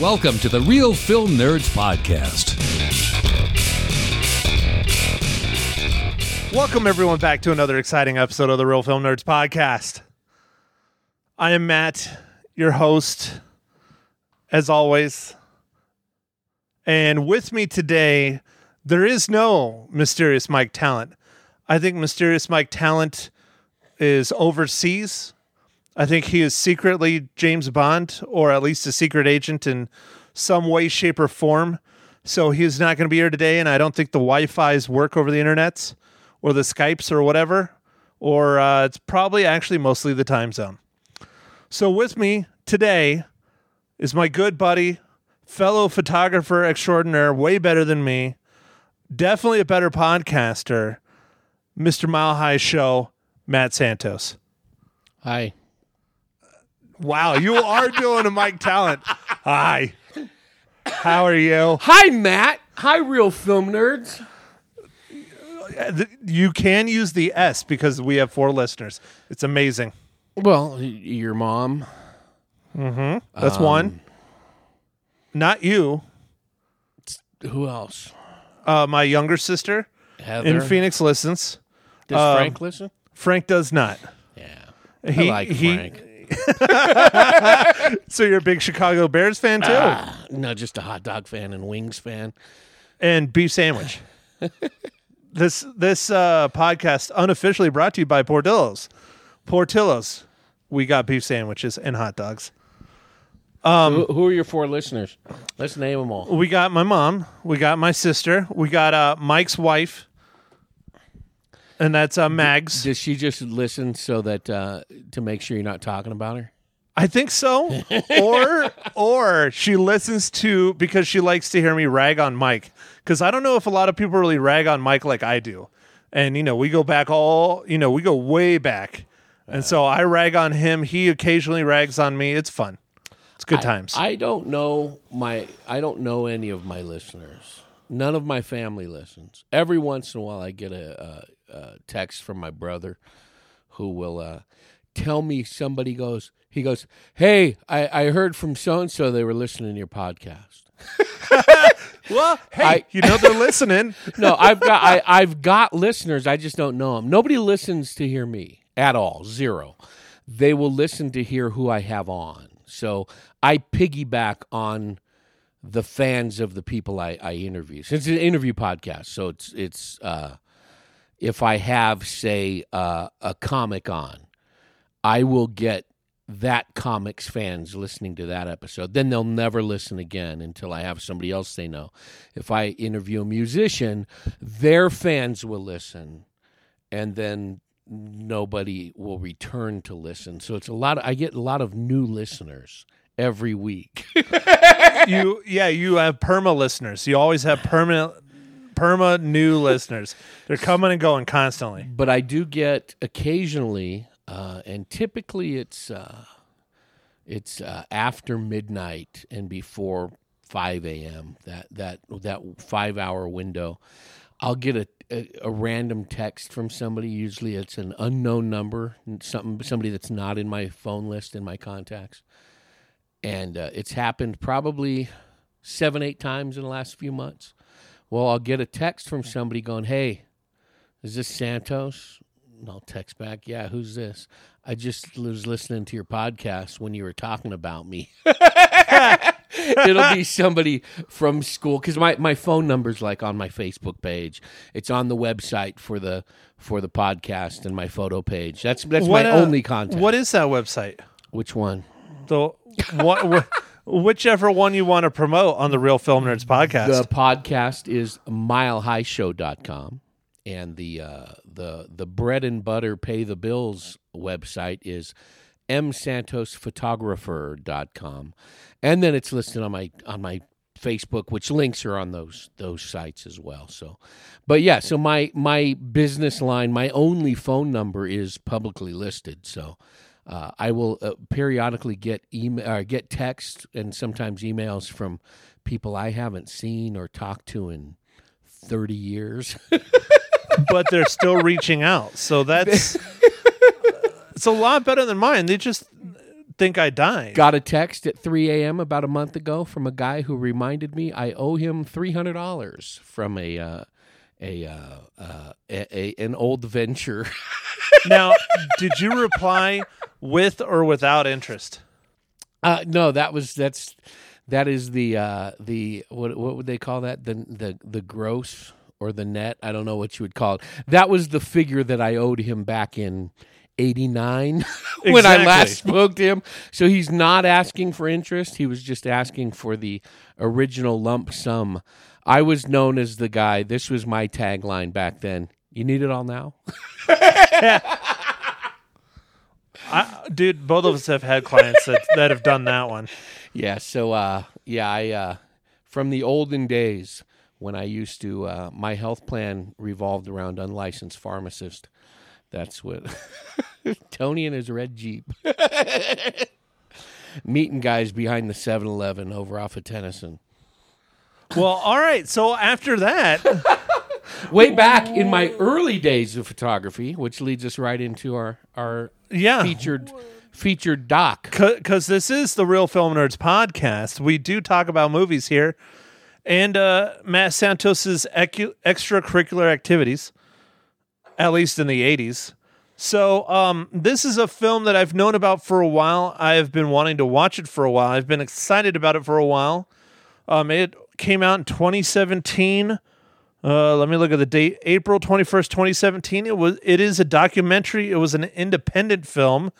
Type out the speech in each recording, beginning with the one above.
Welcome to the Real Film Nerds Podcast. Welcome, everyone, back to another exciting episode of the Real Film Nerds podcast. I am Matt, your host, as always. And with me today, there is no mysterious Mike Talent. I think mysterious Mike Talent is overseas. I think he is secretly James Bond, or at least a secret agent in some way, shape, or form. So he's not going to be here today, and I don't think the Wi-Fi's work over the internets or the Skypes or whatever, or uh, it's probably actually mostly the time zone. So with me today is my good buddy, fellow photographer extraordinaire, way better than me, definitely a better podcaster, Mr. Mile High Show, Matt Santos. Hi. Wow, you are doing a Mike Talent. Hi. How are you? Hi, Matt. Hi, real film nerds. You can use the S because we have four listeners. It's amazing. Well, y- your mom. Hmm, That's one. Not you. Who else? Uh, my younger sister Heather. in Phoenix listens. Does um, Frank listen? Frank does not. Yeah. He, I like he- Frank. So you're a big Chicago Bears fan too, Ah, no, just a hot dog fan and wings fan. and beef sandwich. this this uh, podcast unofficially brought to you by Portillo's. Portillo's, we got beef sandwiches and hot dogs. Um, who, who are your four listeners? Let's name them all. We got my mom. We got my sister. We got uh, Mike's wife, and that's uh, Mags. Does she just listen so that uh, to make sure you're not talking about her? I think so. or or she listens to because she likes to hear me rag on Mike. Because I don't know if a lot of people really rag on Mike like I do. And you know, we go back all you know, we go way back. And so I rag on him. He occasionally rags on me. It's fun. It's good times. I don't know my. I don't know any of my listeners. None of my family listens. Every once in a while, I get a, a text from my brother, who will uh, tell me somebody goes. He goes, "Hey, I, I heard from so and so they were listening to your podcast." well, hey, I- you know they're listening. No, I've got I, I've got listeners. I just don't know them. Nobody listens to hear me at all. Zero. They will listen to hear who I have on. So I piggyback on the fans of the people I, I interview. Since it's an interview podcast, so it's it's uh, if I have say uh, a comic on, I will get that comics fans listening to that episode. Then they'll never listen again until I have somebody else they know. If I interview a musician, their fans will listen, and then nobody will return to listen. So it's a lot. Of, I get a lot of new listeners every week. you yeah, you have perma listeners. You always have permanent perma new listeners. They're coming and going constantly. but I do get occasionally, uh, and typically it's uh, it's uh, after midnight and before five a.m. That that that five hour window, I'll get a, a a random text from somebody. Usually it's an unknown number, something somebody that's not in my phone list in my contacts, and uh, it's happened probably seven eight times in the last few months. Well, I'll get a text from somebody going, "Hey." Is this Santos? And I'll text back, yeah, who's this? I just was listening to your podcast when you were talking about me. It'll be somebody from school because my, my phone number's like on my Facebook page. It's on the website for the for the podcast and my photo page. That's that's my uh, only contact. What is that website? Which one? The what, wh- whichever one you want to promote on the Real Film Nerds podcast. The podcast is milehighshow.com and the uh, the the bread and butter pay the bills website is msantosphotographer.com and then it's listed on my on my Facebook which links are on those those sites as well. So but yeah so my my business line my only phone number is publicly listed. So uh, I will uh, periodically get email, uh, get text and sometimes emails from people I haven't seen or talked to in thirty years. but they're still reaching out. So that's it's a lot better than mine. They just think I died. Got a text at 3 a.m. about a month ago from a guy who reminded me I owe him $300 from a uh, a, uh, uh, a, a an old venture. now, did you reply with or without interest? Uh, no, that was that's that is the uh, the what what would they call that the the the gross or the net? I don't know what you would call it. That was the figure that I owed him back in 89 when I last spoke to him. So he's not asking for interest. He was just asking for the original lump sum. I was known as the guy. This was my tagline back then. You need it all now? I, dude, both of us have had clients that, that have done that one. Yeah, so uh yeah, I uh from the olden days when I used to uh my health plan revolved around unlicensed pharmacist. That's what Tony and his red Jeep. Meeting guys behind the 7-Eleven over off of Tennyson. Well, all right. So after that, Way back in my early days of photography, which leads us right into our our yeah, featured featured doc. because this is the Real Film Nerds podcast. We do talk about movies here, and uh, Matt Santos's ecu- extracurricular activities, at least in the '80s. So, um, this is a film that I've known about for a while. I've been wanting to watch it for a while. I've been excited about it for a while. Um, it came out in 2017. Uh, let me look at the date. April 21st, 2017. It was. It is a documentary. It was an independent film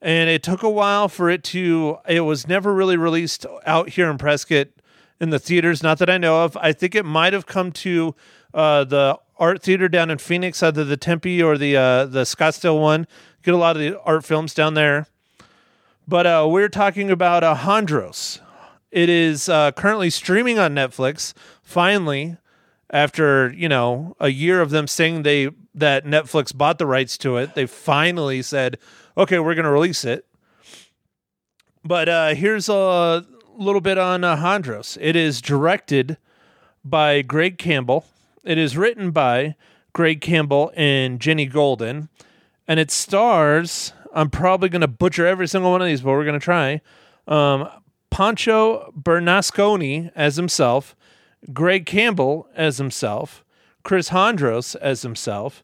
and it took a while for it to it was never really released out here in prescott in the theaters not that i know of i think it might have come to uh, the art theater down in phoenix either the tempe or the uh, the scottsdale one get a lot of the art films down there but uh, we're talking about uh, hondros it is uh, currently streaming on netflix finally after you know a year of them saying they that Netflix bought the rights to it, they finally said, "Okay, we're going to release it." But uh, here's a little bit on uh, Hondros. It is directed by Greg Campbell. It is written by Greg Campbell and Jenny Golden, and it stars. I'm probably going to butcher every single one of these, but we're going to try. Um, Pancho Bernasconi as himself, Greg Campbell as himself, Chris Hondros as himself.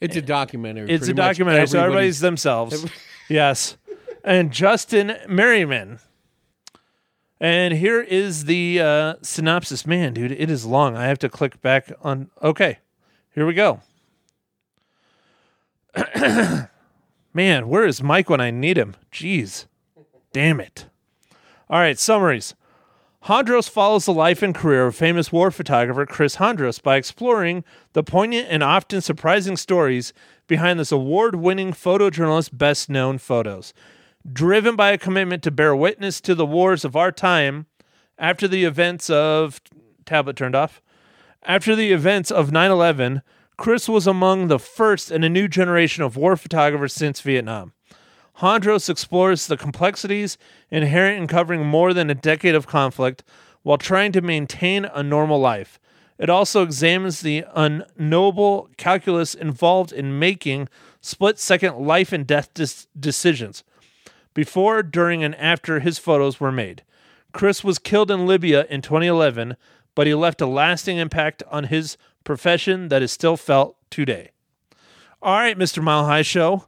It's a documentary. It's a documentary, so everybody's everybody's- themselves. yes. And Justin Merriman. And here is the uh, synopsis. Man, dude, it is long. I have to click back on. Okay, here we go. Man, where is Mike when I need him? Jeez. Damn it. All right, summaries. Hondros follows the life and career of famous war photographer Chris Hondros by exploring the poignant and often surprising stories behind this award winning photojournalist's best known photos. Driven by a commitment to bear witness to the wars of our time after the events of. Tablet turned off. After the events of 9 11, Chris was among the first in a new generation of war photographers since Vietnam. Hondros explores the complexities inherent in covering more than a decade of conflict while trying to maintain a normal life. It also examines the unknowable calculus involved in making split second life and death dis- decisions before, during, and after his photos were made. Chris was killed in Libya in 2011, but he left a lasting impact on his profession that is still felt today. All right, Mr. Mile High Show.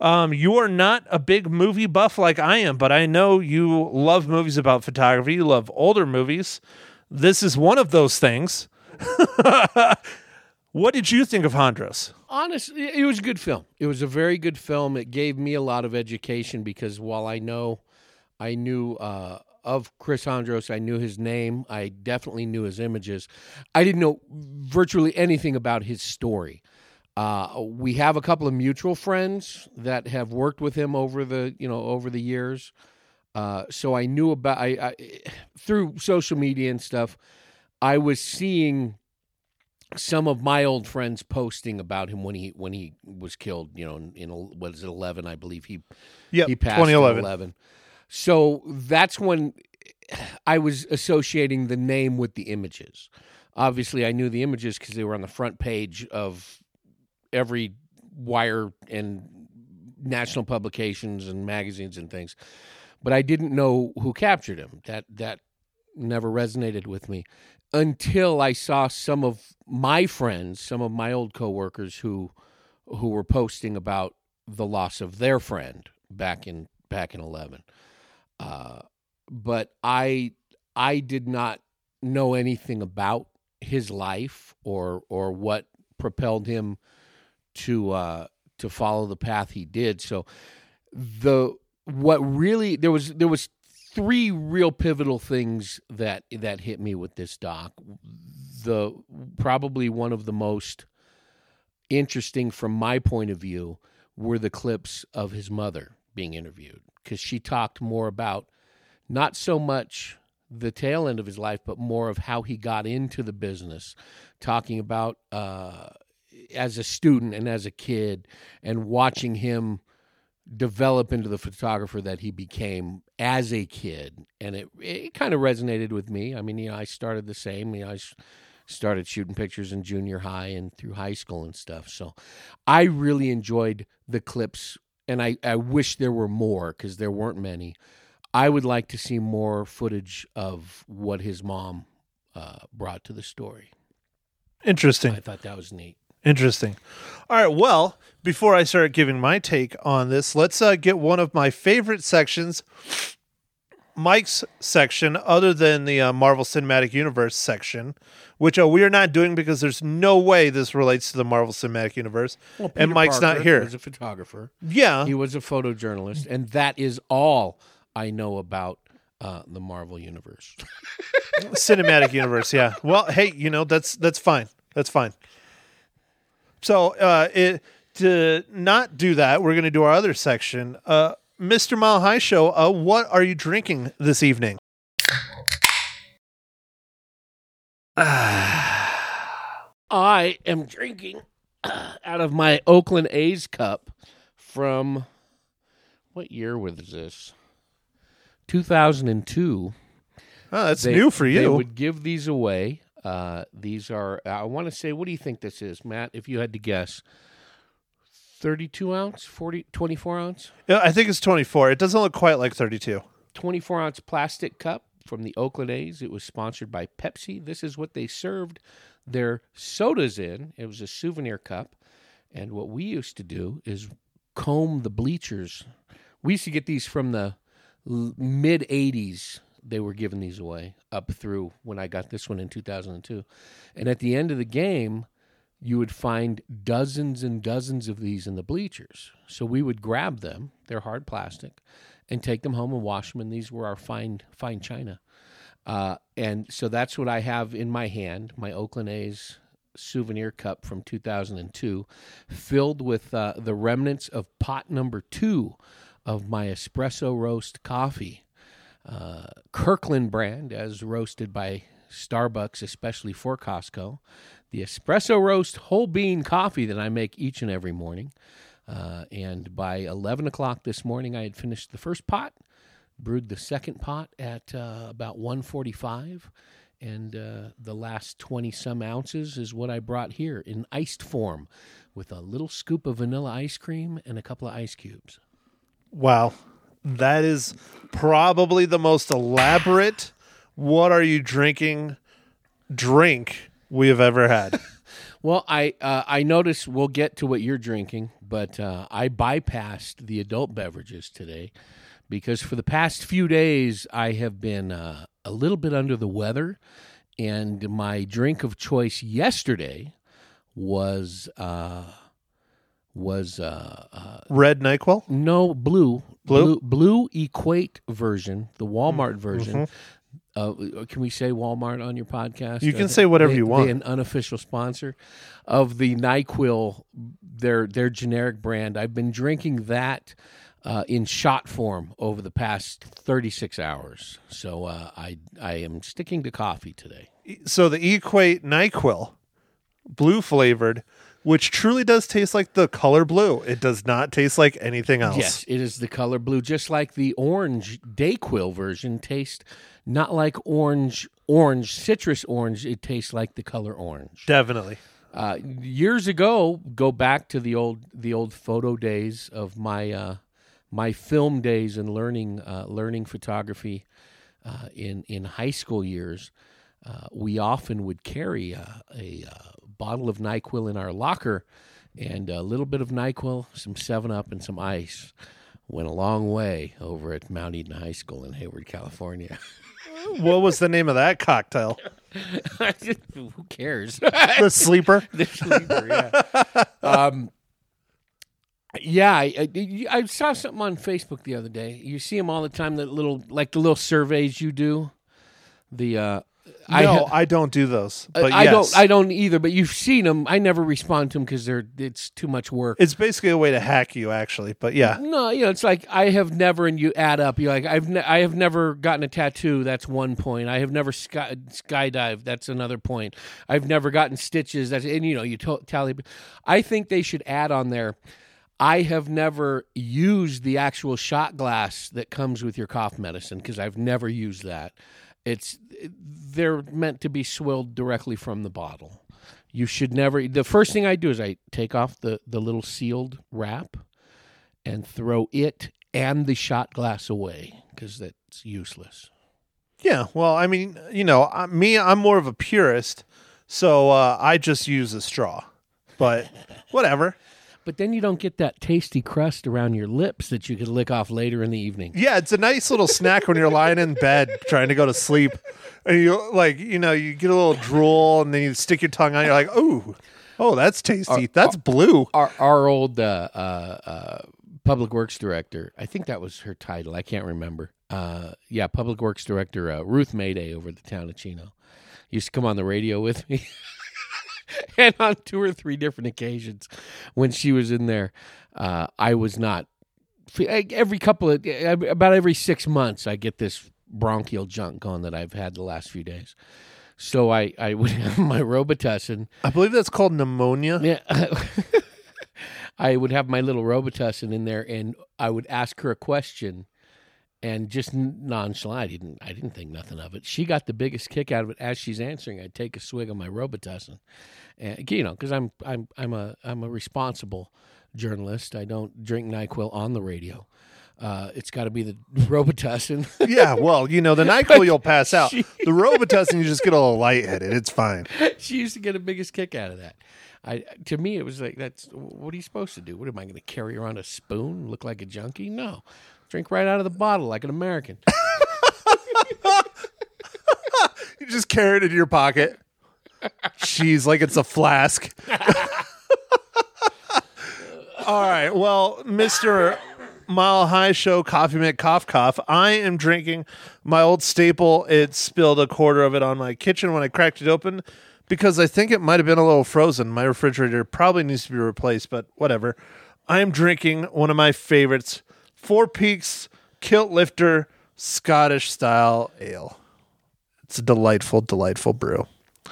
Um, you are not a big movie buff like I am, but I know you love movies about photography. You love older movies. This is one of those things. what did you think of Hondros? honestly, it was a good film. It was a very good film. It gave me a lot of education because while I know, I knew uh, of Chris Hondros, I knew his name, I definitely knew his images. I didn't know virtually anything about his story. Uh, we have a couple of mutual friends that have worked with him over the you know over the years. Uh, so I knew about I, I through social media and stuff. I was seeing some of my old friends posting about him when he when he was killed. You know, in, in what is it, eleven? I believe he Yep, he passed in 2011. 11. So that's when I was associating the name with the images. Obviously, I knew the images because they were on the front page of every wire and national publications and magazines and things, but I didn't know who captured him. That that never resonated with me until I saw some of my friends, some of my old coworkers who who were posting about the loss of their friend back in back in 11 uh, but i i did not know anything about his life or or what propelled him to uh to follow the path he did. So the what really there was there was three real pivotal things that that hit me with this doc. The probably one of the most interesting from my point of view were the clips of his mother being interviewed because she talked more about not so much the tail end of his life, but more of how he got into the business, talking about uh, as a student and as a kid, and watching him develop into the photographer that he became as a kid, and it it kind of resonated with me. I mean, you know, I started the same. You know, I started shooting pictures in junior high and through high school and stuff. So I really enjoyed the clips, and I I wish there were more because there weren't many I would like to see more footage of what his mom uh, brought to the story. Interesting. I thought that was neat. Interesting. All right. Well, before I start giving my take on this, let's uh, get one of my favorite sections, Mike's section, other than the uh, Marvel Cinematic Universe section, which uh, we are not doing because there's no way this relates to the Marvel Cinematic Universe. Well, and Mike's not Parker here. Was a photographer. Yeah. He was a photojournalist, and that is all I know about uh, the Marvel universe. cinematic universe yeah well hey you know that's that's fine that's fine so uh it to not do that we're gonna do our other section uh mr mile high show uh what are you drinking this evening I am drinking out of my Oakland A's cup from what year was this? 2002. oh that's They- new for you. They would give these away. Uh, these are, I want to say, what do you think this is, Matt? If you had to guess, 32 ounce, 40, 24 ounce, Yeah, i think it's 24 it doesn't look quite like 32 24 ounce plastic cup from the Oakland A's. It was sponsored by Pepsi. This is what they served their sodas in. It was a souvenir cup. And what we used to do is comb the bleachers. We used to get these from the mid 80s. They were giving these away up through when I got this one in 2002. And at the end of the game, you would find dozens and dozens of these in the bleachers. So we would grab them, they're hard plastic, and take them home and wash them. And these were our fine, fine china. Uh, and so that's what I have in my hand, my Oakland A's souvenir cup from 2002, filled with uh, the remnants of pot number two of my espresso roast coffee. Uh, Kirkland brand, as roasted by Starbucks, especially for Costco. The espresso roast whole bean coffee that I make each and every morning. Uh, and by 11 o'clock this morning, I had finished the first pot, brewed the second pot at uh, about 145 and uh, the last 20 some ounces is what I brought here in iced form with a little scoop of vanilla ice cream and a couple of ice cubes. wow that is probably the most elaborate what are you drinking drink we have ever had. Well, I uh, I notice we'll get to what you're drinking, but uh, I bypassed the adult beverages today because for the past few days I have been uh, a little bit under the weather, and my drink of choice yesterday was uh, was uh, uh, red nyquil no blue Blue? blue blue equate version, the Walmart version. Uh, can we say Walmart on your podcast? You can Uh, say whatever they- you want. an unofficial sponsor of the Nyquil, their their generic brand. I've been drinking that uh, in shot form over the past thirty six hours. So uh, I I am sticking to coffee today. so the equate nyquil blue flavored which truly does taste like the color blue it does not taste like anything else Yes, it is the color blue, just like the orange Dayquil version tastes not like orange orange citrus orange. It tastes like the color orange. definitely Uh, years ago, go back to the old the old photo days of my uh, my film days and learning uh, learning photography uh, in in high school years. Uh, we often would carry a, a, uh bottle of Nyquil in our locker, and a little bit of Nyquil, some Seven Up, and some ice went a long way over at Mount Eden High School in Hayward, California. What was the name of that cocktail? Who cares? The sleeper. the sleeper, yeah. Um, yeah, I, I, I saw something on Facebook the other day. You see them all the time. That little, like the little surveys you do. The uh, I no, ha- I don't do those. Uh, but I yes. don't. I don't either. But you've seen them. I never respond to them because they're it's too much work. It's basically a way to hack you, actually. But yeah, No, you know, it's like I have never, and you add up. You're like, I've, ne- I have never gotten a tattoo. That's one point. I have never sky skydived. That's another point. I've never gotten stitches. That's and you know, you to- tally. I think they should add on there. I have never used the actual shot glass that comes with your cough medicine because I've never used that. It's they're meant to be swilled directly from the bottle. You should never. The first thing I do is I take off the the little sealed wrap and throw it and the shot glass away because that's useless. yeah. Well, I mean, you know, me, I'm more of a purist, so uh, I just use a straw. But whatever. But then you don't get that tasty crust around your lips that you could lick off later in the evening. Yeah, it's a nice little snack when you're lying in bed trying to go to sleep, and you like, you know, you get a little drool, and then you stick your tongue on. You're like, ooh, oh, that's tasty. That's blue. Our our old uh, uh, uh, public works director, I think that was her title. I can't remember. Uh, yeah, public works director uh, Ruth Mayday over the town of Chino used to come on the radio with me. and on two or three different occasions when she was in there, uh, I was not. Every couple of about every six months, I get this bronchial junk going that I've had the last few days. So I, I would have my Robitussin. I believe that's called pneumonia. Yeah. I would have my little Robitussin in there, and I would ask her a question, and just nonchalant. I didn't. I didn't think nothing of it. She got the biggest kick out of it as she's answering. I'd take a swig of my Robitussin, and you know, because I'm I'm I'm a I'm a responsible journalist. I don't drink Nyquil on the radio. Uh, it's got to be the Robitussin. Yeah, well, you know, the Nyquil you'll pass out. She- The Robitussin you just get a little lightheaded. It's fine. she used to get the biggest kick out of that. I to me it was like that's what are you supposed to do? What am I going to carry around a spoon? Look like a junkie? No, drink right out of the bottle like an American. You just carry it in your pocket. She's like it's a flask. All right. Well, Mr. Mile High Show Coffee Mate Cough Cough, I am drinking my old staple. It spilled a quarter of it on my kitchen when I cracked it open because I think it might have been a little frozen. My refrigerator probably needs to be replaced, but whatever. I am drinking one of my favorites, Four Peaks Kilt Lifter Scottish style ale. It's a delightful, delightful brew.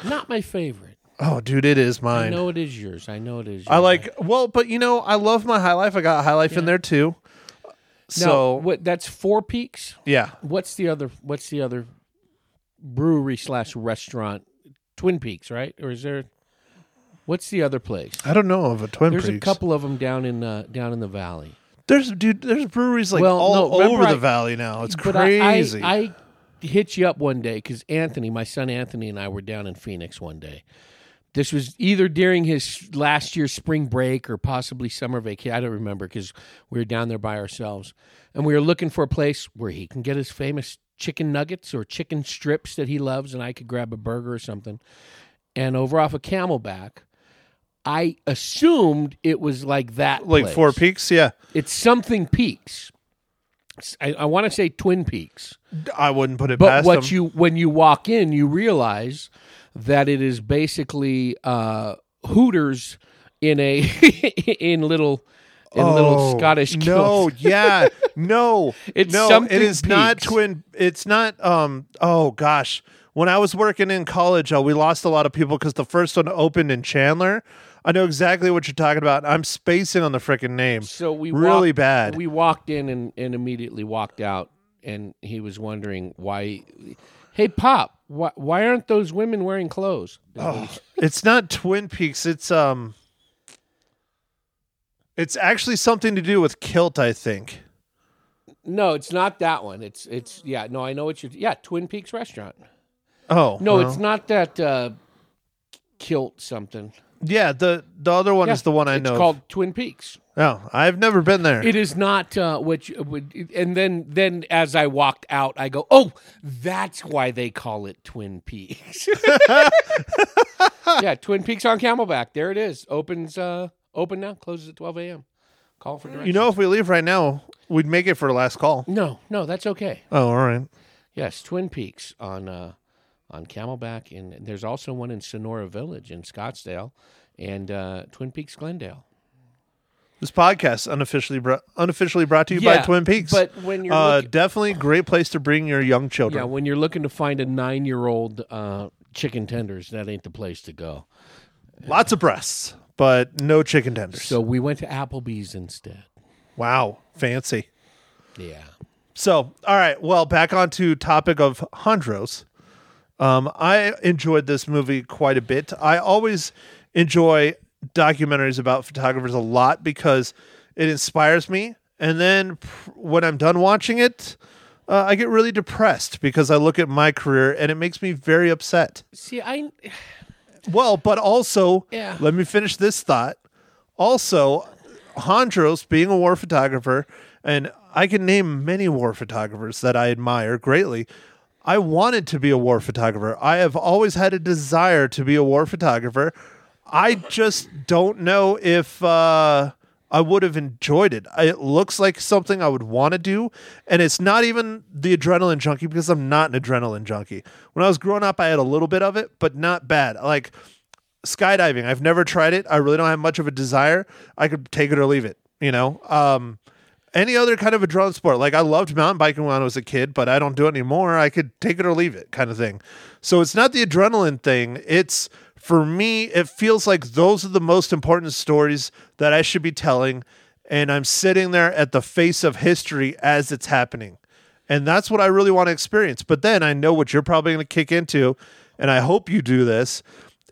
Not my favorite. Oh, dude, it is mine. I know it is yours. I know it is. Yours. I like well, but you know, I love my High Life. I got High Life in there too. Now, So what? That's Four Peaks. yeah, What's the other? What's the other brewery slash restaurant? Twin Peaks, right? Or is there? What's the other place? I don't know of a Twin peaks. There's Peaks. a couple of them down in uh, down in the valley. There's dude. There's breweries like Well, all no, remember over I- the valley now. It's But I- crazy. I, I, hit you up one day because Anthony, my son Anthony, and I were down in Phoenix one day. This was either during his last year's spring break or possibly summer vacation. I don't remember because we were down there by ourselves, and we were looking for a place where he can get his famous chicken nuggets or chicken strips that he loves, and I could grab a burger or something. And over off of Camelback, I assumed it was like that. like place. Four Peaks. Yeah, It's something Peaks. I, I want to say Twin Peaks. I wouldn't put it But what them. you when you walk in, you realize that it is basically uh, Hooters in a in little in little Oh, Scottish No, yeah, no, It's no. something It is not twin. It's not. Um. Oh gosh, when I was working in college, uh, we lost a lot of people because the first one opened in Chandler. I know exactly what you're talking about. I'm spacing on the freaking name. So we really walked- bad. We walked in and, and immediately walked out, and he was wondering why. Hey, Pop, why, why aren't those women wearing clothes? It's not Twin Peaks. It's um. It's actually something to do with kilt, I think. No, it's not that one. It's it's yeah. No, I know what you're. Yeah, Twin Peaks restaurant. Oh No, well. it's not that uh, kilt something. Yeah, the the other one Yeah, is the one I it's know. called Twin Peaks. Oh, I've never been there. It is not uh, which would, and then then as I walked out, I go, oh, that's why they call it Twin Peaks. yeah, Twin Peaks on Camelback. There it is. Opens uh, open now. Closes at twelve a.m. Call for directions. you know, if we leave right now, we'd make it for the last call. No, no, that's okay. Oh, all right. Yes, Twin Peaks on uh, on Camelback, and there's also one in Sonora Village in Scottsdale, and uh, Twin Peaks Glendale. This podcast unofficially brought, unofficially brought to you by Twin Peaks. but when you're uh, looking- definitely a great place to bring your young children. Yeah, when you're looking to find a nine year old uh, chicken tenders, that ain't the place to go. Lots of breasts, but no chicken tenders. So we went to Applebee's instead. wow, fancy. Yeah. So, all right. Well, back onto topic of Hondros. Um, I enjoyed this movie quite a bit. I always enjoy documentaries about photographers a lot because it inspires me. And then pr- when I'm done watching it, uh, I get really depressed because I look at my career and it makes me very upset. See, I Well, but also, Yeah. let me finish this thought. Also, Hondros being a war photographer, and I can name many war photographers that I admire greatly. I wanted to be a war photographer. I have always had a desire to be a war photographer. I just don't know if uh, I would have enjoyed it. It looks like something I would want to do, and it's not even the adrenaline junkie because I'm not an adrenaline junkie. When I was growing up, I had a little bit of it, but not bad. Like skydiving, I've never tried it. I really don't have much of a desire. I could take it or leave it. You know, um, any other kind of adrenaline sport. Like I loved mountain biking when I was a kid, but I don't do it anymore. I could take it or leave it, kind of thing. So it's not the adrenaline thing. It's for me. It feels like those are the most important stories that I should be telling, and I'm sitting there at the face of history as it's happening. And that's what I really want to experience. But then I know what you're probably going to kick into, and I hope you do this,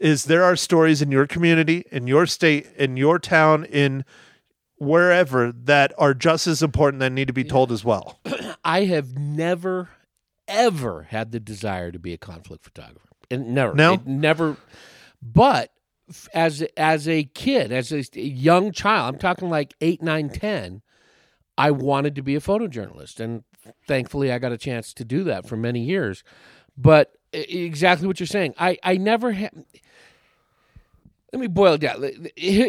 is there are stories in your community, in your state, in your town, in wherever that are just as important that need to be told as well. I have never ever had the desire to be a conflict photographer. And never. No? It never but as as a kid, as a young child, I'm talking like eight, nine, ten, I wanted to be a photojournalist. And thankfully I got a chance to do that for many years. But exactly what you're saying. I, I never had let me boil it down.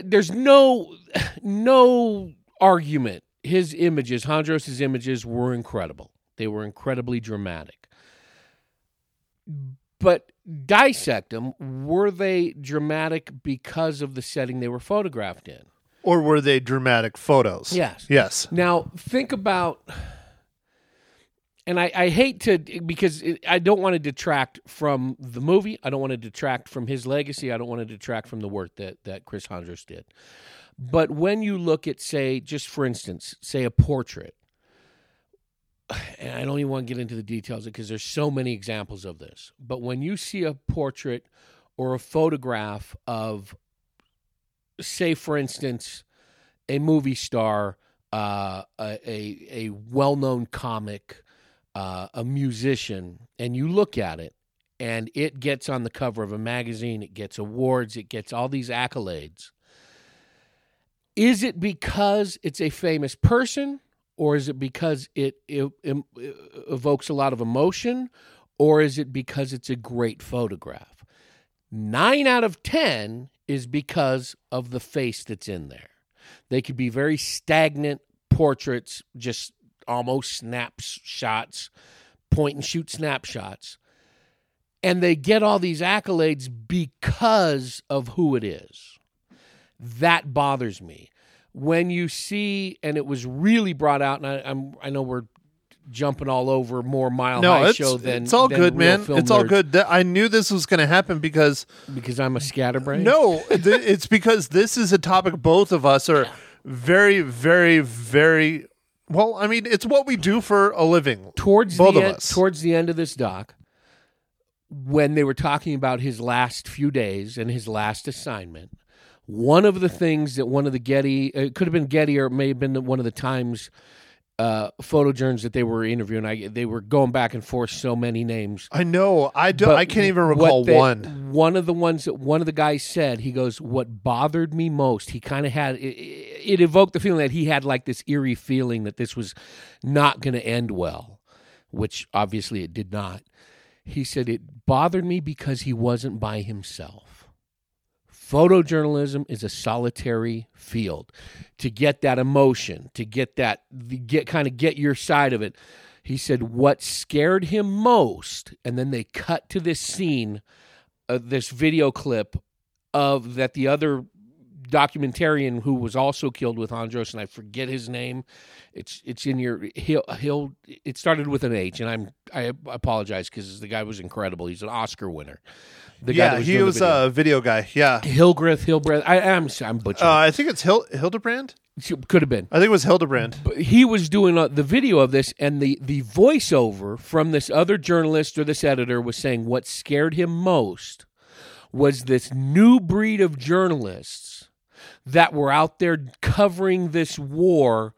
There's no no argument. His images, Hondros' images, were incredible. They were incredibly dramatic. But dissect them. Were they dramatic because of the setting they were photographed in? Or were they dramatic photos? Yes. Yes. Now think about, and I, I hate to because it, I don't want to detract from the movie. I don't want to detract from his legacy. I don't want to detract from the work that that Chris Hondros did. But when you look at, say, just for instance, say a portrait, and I don't even want to get into the details because there's so many examples of this. But when you see a portrait or a photograph of, say, for instance, a movie star, uh, a, a, a well known comic, uh, a musician, and you look at it and it gets on the cover of a magazine, it gets awards, it gets all these accolades. Is it because it's a famous person, or is it because it, it, it evokes a lot of emotion, or is it because it's a great photograph? Nine out of 10 is because of the face that's in there. They could be very stagnant portraits, just almost snapshots, point and shoot snapshots. And they get all these accolades because of who it is. That bothers me. When you see, and it was really brought out, and I, I'm, I know we're jumping all over more Mile No, High it's, show than it's all than good, man. It's all good. I knew this was going to happen because because I'm a scatterbrain. no, th- it's because this is a topic both of us are very, very, very. Well, I mean, it's what we do for a living. towards Both the of end, us. towards the end of this doc, when they were talking about his last few days and his last assignment, one of the things that one of the Getty, it could have been Getty or it may have been one of the Times uh, photojournals that they were interviewing. I, they were going back and forth so many names. I know. I do. But I can't even recall they- one. One of the ones that one of the guys said, he goes, "What bothered me most, he kind of had it, it evoked the feeling that he had like this eerie feeling that this was not going to end well, which obviously it did not." He said it bothered me because he wasn't by himself. Photojournalism is a solitary field. To get that emotion, to get that, get kind of get your side of it. He said what scared him most, and then they cut to this scene, uh, this video clip of that the other documentarian who was also killed with Hondros, and I forget his name. It's it's in your he'll he'll. It started with an H, and I'm I apologize because the guy was incredible. He's an Oscar winner. The guy Yeah, was he was video. a video guy. Yeah. Hillgreth, Hillbreth. I am I'm butchering. Uh, I think it's Hil- Hildebrand. Could have been. I think it was Hildebrand. But he was doing uh, the video of this, and the the voiceover from this other journalist or this editor was saying what scared him most was this new breed of journalists that were out there covering this war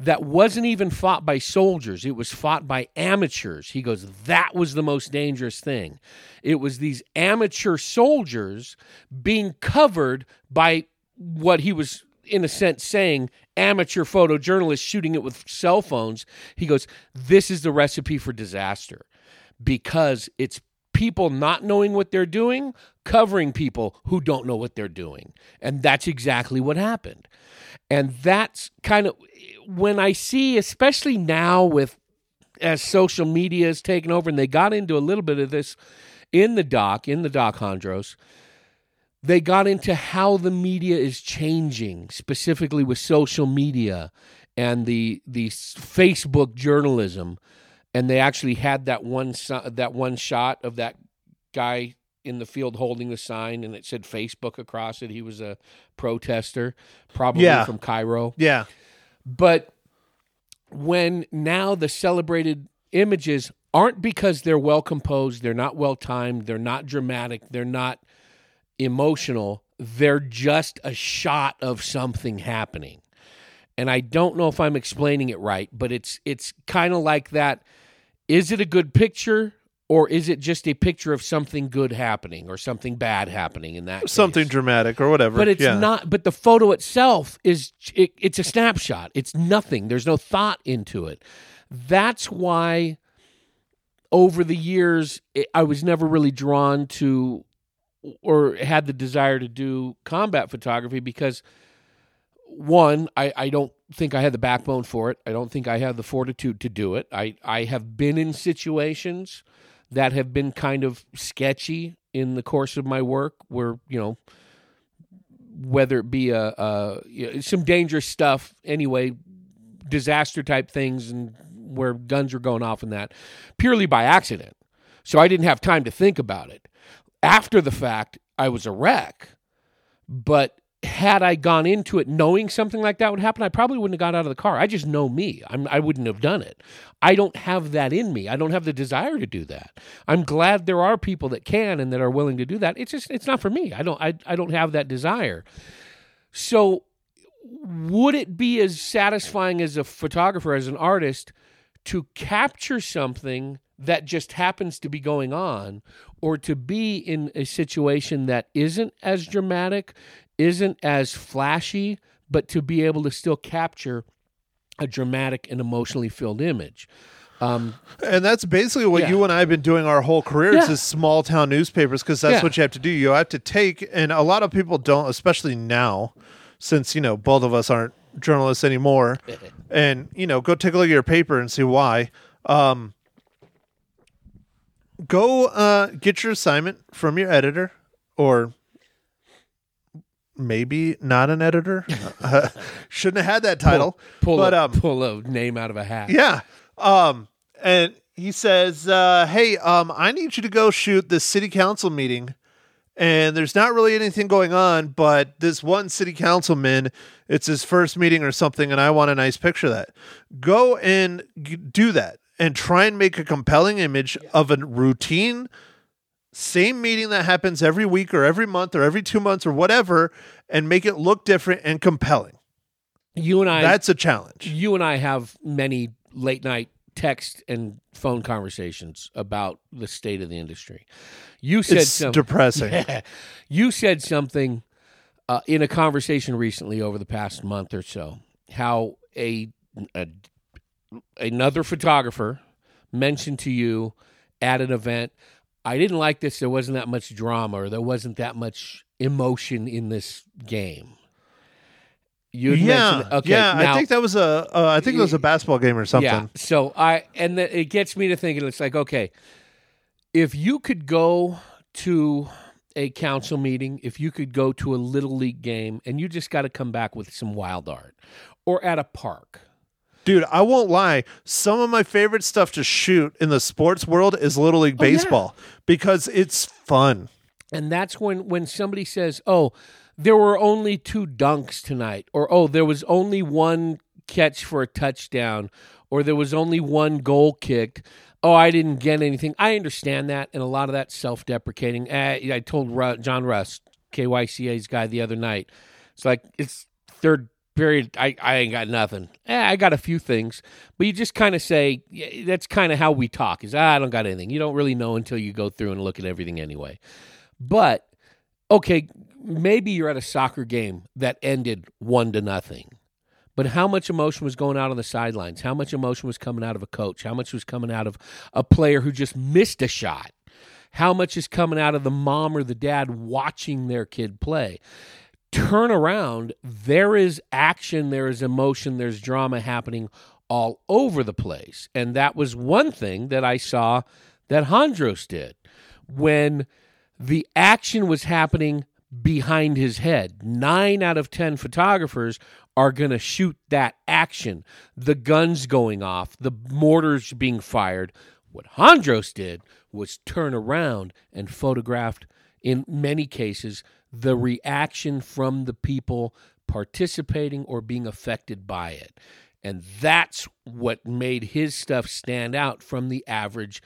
that wasn't even fought by soldiers. It was fought by amateurs. He goes that was the most dangerous thing. It was these amateur soldiers being covered by what he was in a sense saying amateur photojournalists shooting it with cell phones. He goes this is the recipe for disaster. Because it's people not knowing what they're doing covering people who don't know what they're doing. And that's exactly what happened. And that's kind of when i see especially now with as social media has taken over and they got into a little bit of this in the doc in the doc hondros they got into how the media is changing specifically with social media and the the facebook journalism. And they actually had that one that one shot of that guy in the field holding the sign and it said facebook across it he was a protester probably Yeah. from cairo Yeah. but when now the celebrated images aren't because they're well composed, they're not well timed, they're not dramatic, they're not emotional, they're just a shot of something happening. And I don't know if I'm explaining it right, but it's it's kind of like that is it a good picture or is it just a picture of something good happening or something bad happening in that case? Something dramatic or whatever. but it's yeah. not but the photo itself is it, it's a snapshot it's nothing there's no thought into it that's why over the years it, i was never really drawn to or had the desire to do combat photography because one I, I don't think i had the backbone for it i don't think i had the fortitude to do it i, I have been in situations that have been kind of sketchy in the course of my work where you know whether it be a, a you know, some dangerous stuff anyway, disaster type things, and where guns are going off and that, purely by accident. So I didn't have time to think about it. After the fact, I was a wreck. But had I gone into it knowing something like that would happen, I probably wouldn't have got out of the car. I just know me. I'm, I wouldn't have done it. I don't have that in me. I don't have the desire to do that. I'm glad there are people that can and that are willing to do that. It's just it's not for me. I don't I, I don't have that desire. So would it be as satisfying as a photographer as an artist to capture something that just happens to be going on or to be in a situation that isn't as dramatic, isn't as flashy, but to be able to still capture a dramatic and emotionally filled image. Um, And that's basically what Yeah. you and I have been doing our whole careers Yeah. just small town newspapers because that's Yeah. what you have to do. You have to take, and a lot of people don't, especially now, since you know both of us aren't journalists anymore. and you know, go take a look at your paper and see why. Um, go uh, get your assignment from your editor, or maybe not an editor. Uh, shouldn't have had that title. pull but a, um, pull a name out of a hat. yeah. Um, and he says, uh, "Hey, um, I need you to go shoot this city council meeting, and there's not really anything going on, but this one city councilman, it's his first meeting or something, and I want a nice picture of that. Go and g- do that, and try and make a compelling image of a routine." Same meeting that happens every week or every month or every two months or whatever and make it look different and compelling. You and I That's a challenge. you and I have many late night text and phone conversations about the state of the industry. You said It's something. depressing. you said something uh, in a conversation recently over the past month or so. How a, a another photographer mentioned to you at an event, I didn't like this. There wasn't that much drama, or there wasn't that much emotion in this game. You yeah, okay. yeah. now- I think that was a. Uh, I think it was a basketball game or something. yeah. So I and th- it gets me to thinking. It's like okay, if you could go to a council meeting, if you could go to a little league game, and you just got to come back with some wild art, or at a park. Dude, I won't lie. Some of my favorite stuff to shoot in the sports world is Little League Oh, yeah. Baseball because it's fun. And that's when when somebody says, "Oh, there were only two dunks tonight," or "Oh, there was only one catch for a touchdown," or "There was only one goal kicked." Oh, I didn't get anything. I understand that, and a lot of that self-deprecating. Eh, I told John Russ, KYCA's guy, the other night. It's like it's third period. I, I ain't got nothing. Eh, I got a few things, but you just kind of say yeah, that's kind of how we talk. Is ah, I don't got anything. You don't really know until you go through and look at everything anyway. But okay, maybe you're at a soccer game that ended one to nothing. But how much emotion was going out on the sidelines? How much emotion was coming out of a coach? How much was coming out of a player who just missed a shot? How much is coming out of the mom or the dad watching their kid play? Turn around, there is action, there is emotion, there's drama happening all over the place. And that was one thing that I saw that Hondros did when the action was happening behind his head. Nine out of 10 photographers are going to shoot that action. The guns going off, the mortars being fired. What Hondros did was turn around and photographed, in many cases, the reaction from the people participating or being affected by it. And that's what made his stuff stand out from the average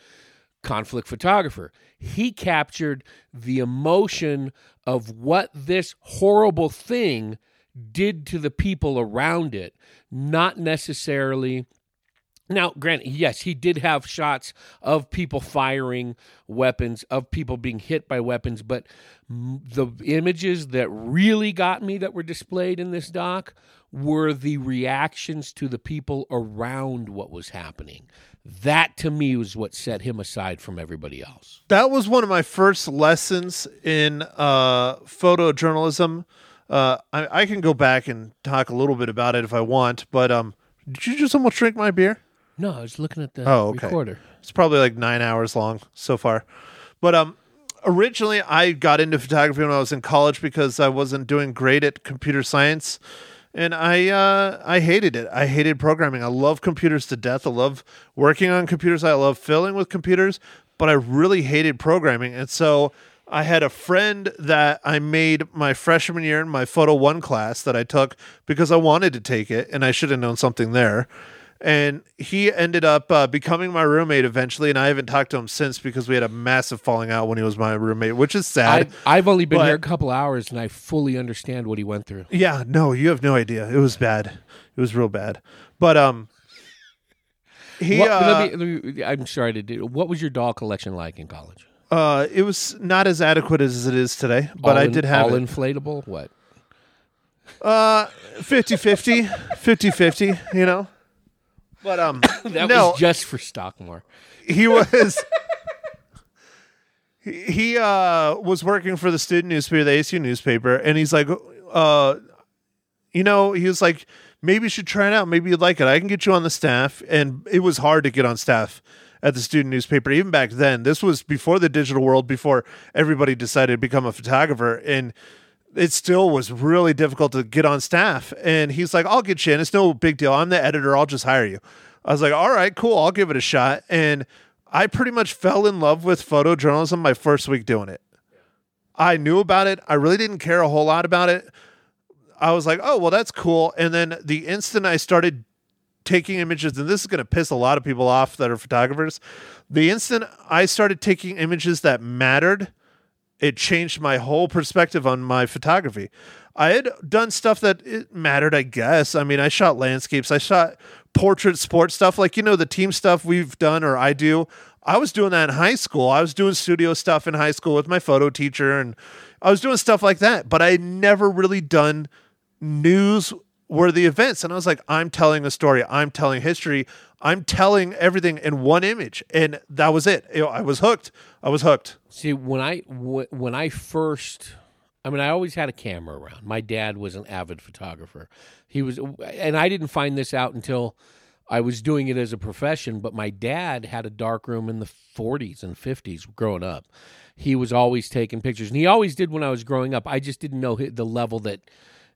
conflict photographer. He captured the emotion of what this horrible thing did to the people around it, not necessarily. Now, granted, yes, he did have shots of people firing weapons, of people being hit by weapons, but the images that really got me that were displayed in this doc were the reactions to the people around what was happening. That to me was what set him aside from everybody else. That was one of my first lessons in uh, photojournalism. Uh, I, I can go back and talk a little bit about it if I want, but um, did you just almost drink my beer? No, I was looking at the Oh, okay. recorder. It's probably like nine hours long so far. But um, originally, I got into photography when I was in college because I wasn't doing great at computer science, and I uh, I hated it. I hated programming. I love computers to death. I love working on computers. I love filling with computers, but I really hated programming, and so. I had a friend that I made my freshman year in my photo one class that I took because I wanted to take it and I should have known something there and he ended up uh, becoming my roommate eventually and i haven't talked to him since because we had a massive falling out when he was my roommate which is sad I've, I've only been but- here a couple hours and I fully understand what he went through. yeah no you have no idea it was bad it was real bad but um he What- uh, let me, let me, I'm sorry to do. What was your doll collection like in college? uh it was not as adequate as it is today but i did have all it inflatable. What? uh 50-50 50-50 you know but um That no. was just for Stockmore. he was he, he uh was working for the student newspaper the asu newspaper and he's like uh you know he was like maybe you should try it out. Maybe you'd like it. I can get you on the staff. And it was hard to get on staff at the student newspaper. Even back then this was before the digital world before everybody decided to become a photographer. And it still was really difficult to get on staff. And he's like, I'll get you in. It's no big deal. I'm the editor. I'll just hire you. I was like, all right, cool. I'll give it a shot. And I pretty much fell in love with photojournalism my first week doing it. I knew about it. I really didn't care a whole lot about it. I was like, oh, well, that's cool. And then the instant I started taking images, and this is going to piss a lot of people off that are photographers. The instant I started taking images that mattered, it changed my whole perspective on my photography. I had done stuff that it mattered, I guess. I mean, I shot landscapes, I shot portrait sports stuff, like you know the team stuff we've done or I do. I was doing that in high school. I was doing studio stuff in high school with my photo teacher, and I was doing stuff like that. But I had never really done news worthy events. And I was like, I'm telling a story. I'm telling history. I'm telling everything in one image, and that was it. You know, I was hooked. I was hooked. See, when I when I first, I mean, I always had a camera around. My dad was an avid photographer. He was, and I didn't find this out until I was doing it as a profession. But my dad had a dark room in the 40s and 50s growing up. He was always taking pictures, and he always did when I was growing up. I just didn't know the level that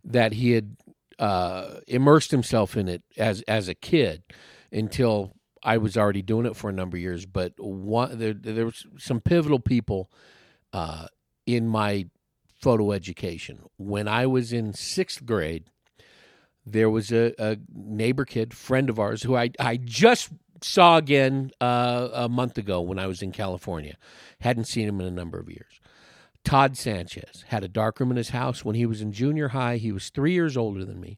that he had uh, immersed himself in it as as a kid until I was already doing it for a number of years. But one, there, there was some pivotal people uh, in my photo education. When I was in sixth grade, there was a, a neighbor kid, friend of ours, who I, I just saw again uh, a month ago when I was in California. Hadn't seen him in a number of years. Todd Sanchez had a darkroom in his house when he was in junior high. He was three years older than me.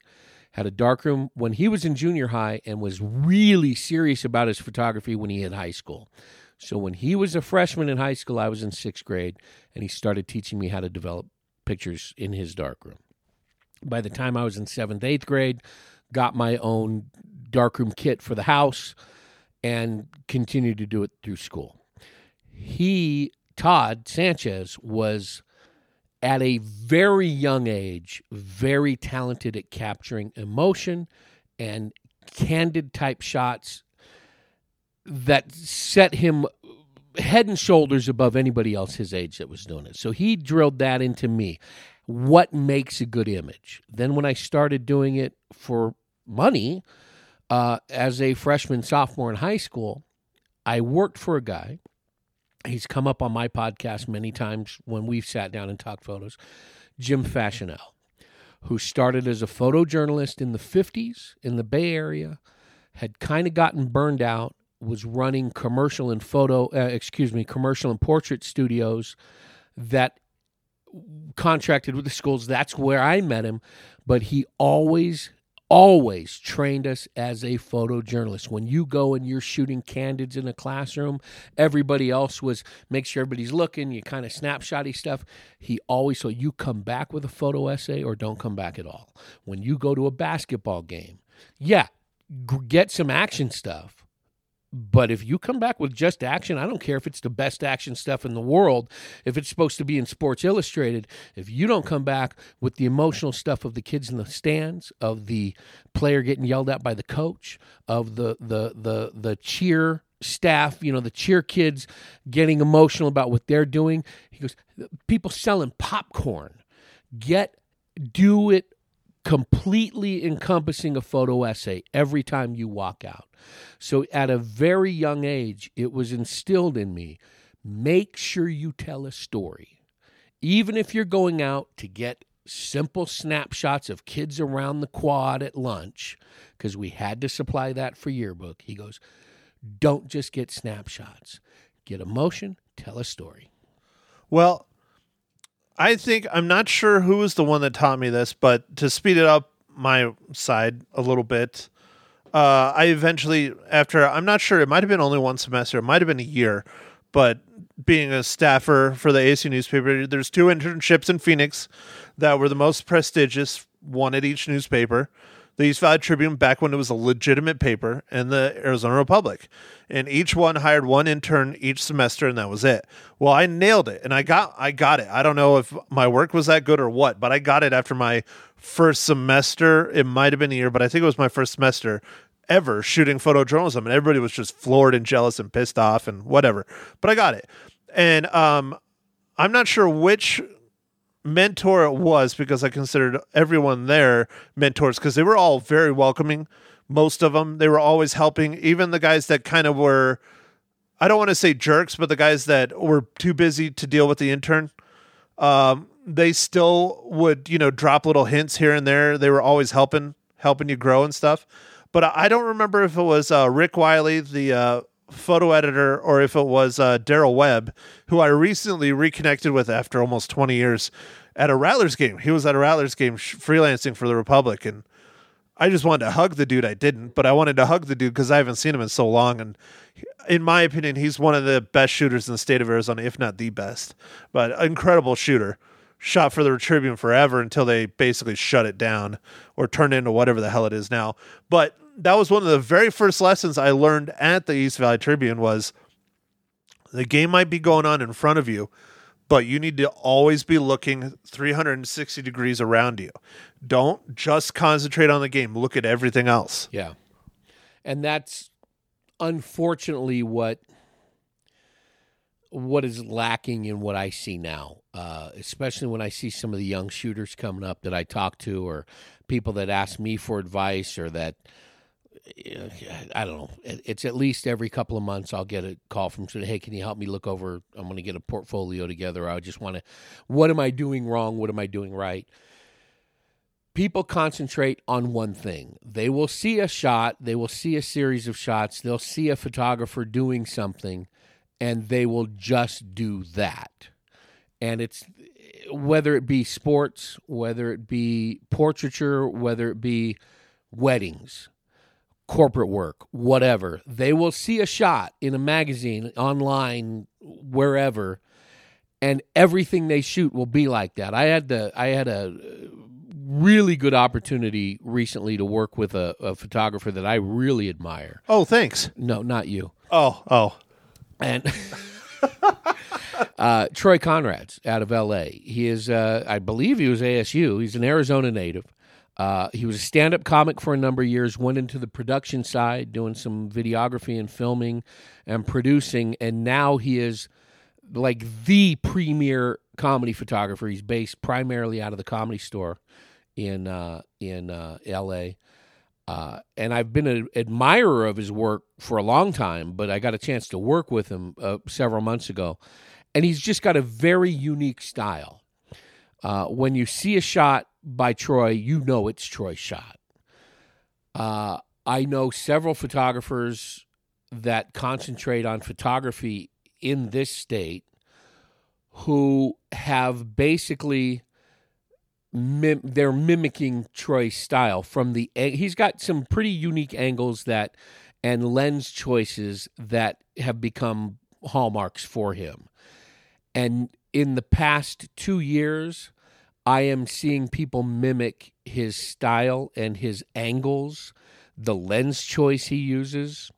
Had a darkroom when he was in junior high and was really serious about his photography when he hit high school. So when he was a freshman in high school, I was in sixth grade, and he started teaching me how to develop pictures in his darkroom. By the time I was in seventh, eighth grade, got my own darkroom kit for the house and continued to do it through school. He Todd Sanchez was at a very young age very talented at capturing emotion and candid type shots that set him head and shoulders above anybody else his age that was doing it. So he drilled that into me. What makes a good image? Then when I started doing it for money uh, as a freshman, sophomore in high school, I worked for a guy He's come up on my podcast many times when we've sat down and talked photos. Jim Faschinel, who started as a photojournalist in the 50s in the Bay Area, had kind of gotten burned out, was running commercial and photo, uh, excuse me, commercial and portrait studios that contracted with the schools. That's where I met him. But he always always trained us as a photojournalist. When you go and you're shooting candids in a classroom, everybody else was make sure everybody's looking, you kind of snapshotty stuff. He always so you come back with a photo essay or don't come back at all. When you go to a basketball game, yeah, get some action stuff but if you come back with just action, I don't care if it's the best action stuff in the world, if it's supposed to be in Sports Illustrated, if you don't come back with the emotional stuff of the kids in the stands, of the player getting yelled at by the coach, of the the the the cheer staff, you know, the cheer kids getting emotional about what they're doing. He goes, people selling popcorn. Get do it completely encompassing a photo essay every time you walk out. So at a very young age, it was instilled in me make sure you tell a story. Even if you're going out to get simple snapshots of kids around the quad at lunch, because we had to supply that for yearbook, he goes, don't just get snapshots, get emotion, tell a story. Well, I think I'm not sure who was the one that taught me this, but to speed it up my side a little bit, uh, I eventually, after I'm not sure, it might have been only one semester, it might have been a year, but being a staffer for the AC newspaper, there's two internships in Phoenix that were the most prestigious, one at each newspaper. The East Valley Tribune back when it was a legitimate paper, and the Arizona Republic, and each one hired one intern each semester, and that was it. Well, I nailed it, and I got I got it. I don't know if my work was that good or what, but I got it after my first semester. It might have been a year, but I think it was my first semester ever shooting photojournalism, and everybody was just floored and jealous and pissed off and whatever. But I got it, and um, I'm not sure which mentor it was because I considered everyone there mentors because they were all very welcoming. Most of them, they were always helping. Even the guys that kind of were, I don't want to say jerks, but the guys that were too busy to deal with the intern. Um, they still would you know drop little hints here and there they were always helping helping you grow and stuff but I don't remember if it was uh, Rick Wiley, the uh, photo editor, or if it was uh, Daryl Webb, who I recently reconnected with after almost 20 years at a Rattlers game. He was at a Rattlers game sh- freelancing for the Republic, and I just wanted to hug the dude. I didn't, but I wanted to hug the dude because I haven't seen him in so long. And in my opinion, he's one of the best shooters in the state of Arizona, if not the best. But incredible shooter. Shot for the Tribune forever until they basically shut it down or turned into whatever the hell it is now. But that was one of the very first lessons I learned at the East Valley Tribune was the game might be going on in front of you, but you need to always be looking 360 degrees around you. Don't just concentrate on the game. Look at everything else. Yeah. And that's unfortunately what what is lacking in what I see now, uh, especially when I see some of the young shooters coming up that I talk to, or people that ask me for advice, or that I don't know. It's at least every couple of months I'll get a call from saying, "Hey, can you help me look over? I'm going to get a portfolio together. I just want to. What am I doing wrong? What am I doing right?" people concentrate on one thing. They will see a shot, they will see a series of shots, they'll see a photographer doing something, and they will just do that. And it's whether it be sports, whether it be portraiture, whether it be weddings, corporate work, whatever, they will see a shot in a magazine, online, wherever. And everything they shoot will be like that. I had the I had a really good opportunity recently to work with a, a photographer that I really admire. Oh, thanks. No, not you. Oh, oh. And uh, Troy Conrad's out of L.A. He is, uh, I believe, he was ASU. He's an Arizona native. Uh, he was a stand-up comic for a number of years. Went into the production side, doing some videography and filming and producing, and now he is like the premier comedy photographer. He's based primarily out of the Comedy Store in uh, in uh, L.A. Uh, and I've been an admirer of his work for a long time, but I got a chance to work with him uh, several months ago, and he's just got a very unique style. When you see a shot by Troy, you know it's Troy's shot. Uh, I know several photographers that concentrate on photography in this state who have basically mim- they're mimicking Troy's style from the he's got some pretty unique angles that and lens choices that have become hallmarks for him. And in the past 2 years I am seeing people mimic his style and his angles, the lens choice he uses.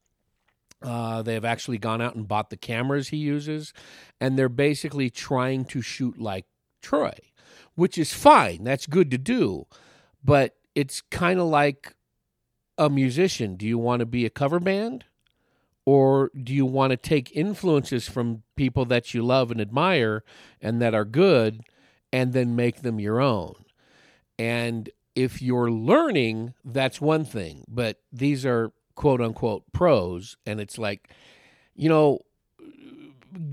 Uh, they have actually gone out and bought the cameras he uses, and they're basically trying to shoot like Troy, which is fine. That's good to do. But it's kind of like a musician. Do you want to be a cover band? Or do you want to take influences from people that you love and admire and that are good and then make them your own? And if you're learning, that's one thing. But these are quote unquote pros, and it's like, you know,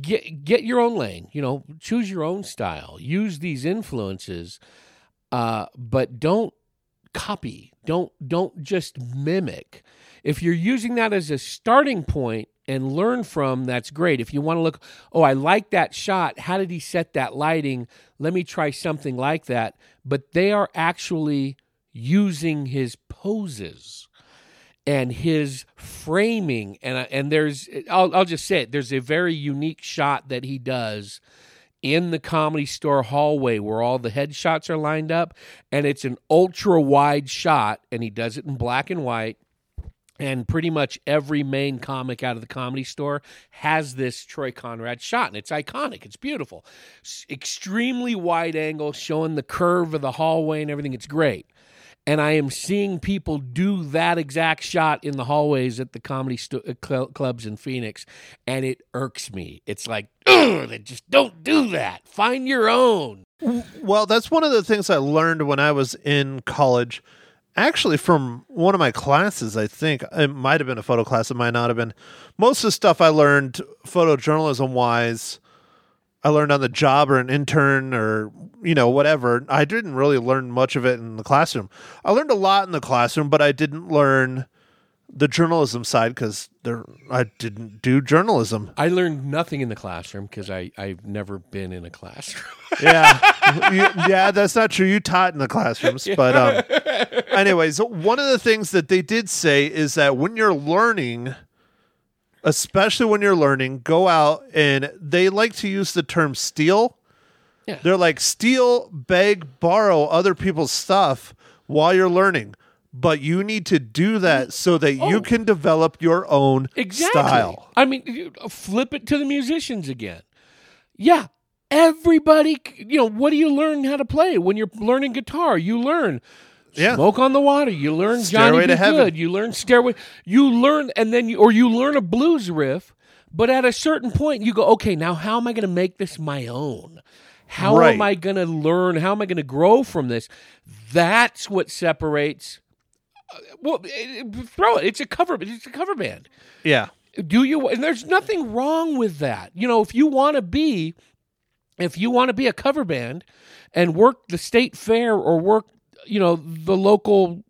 get get your own lane. You know, choose your own style. Use these influences, uh, but don't copy. Don't don't just mimic. If you're using that as a starting point and learn from, that's great. If you want to look, oh, I like that shot. How did he set that lighting? Let me try something like that. But they are actually using his poses and his framing and and there's I'll I'll just say it there's a very unique shot that he does in the comedy store hallway where all the headshots are lined up and it's an ultra wide shot and he does it in black and white and pretty much every main comic out of the comedy store has this Troy Conrad shot, and it's iconic. It's beautiful. S- extremely wide angle, showing the curve of the hallway and everything. It's great. And I am seeing people do that exact shot in the hallways at the comedy uh, cl- clubs in Phoenix, and it irks me. It's like, they just don't do that. Find your own. Well, that's one of the things I learned when I was in college. Actually, from one of my classes, I think it might have been a photo class. It might not have been. Most of the stuff I learned photojournalism wise, I learned on the job or an intern or you know whatever. I didn't really learn much of it in the classroom. I learned a lot in the classroom, but I didn't learn the journalism side because there I didn't do journalism. I learned nothing in the classroom because I I've never been in a classroom. Yeah, You- yeah, that's not true. You taught in the classrooms, but um, anyways, one of the things that they did say is that when you're learning, especially when you're learning, go out and they like to use the term steal. Yeah. They're like steal, beg, borrow other people's stuff while you're learning. But you need to do that mm. so that you Oh. can develop your own exactly. style. I mean, flip it to the musicians again. Yeah, everybody. You know, what do you learn how to play when you're learning guitar? You learn. Yeah. Smoke on the water. You learn Stairway Johnny to Be. Good. You learn Stairway. You learn, and then you or you learn a blues riff. But at a certain point, you go, okay, now how am I going to make this my own? How Right. am I going to learn? How am I going to grow from this? That's what separates. Well, eh, eh, throw it. It's a cover. Band it's a cover band Yeah. do you and there's nothing wrong with that you know if you want to be if you want to be a cover band and work the state fair or work you know the local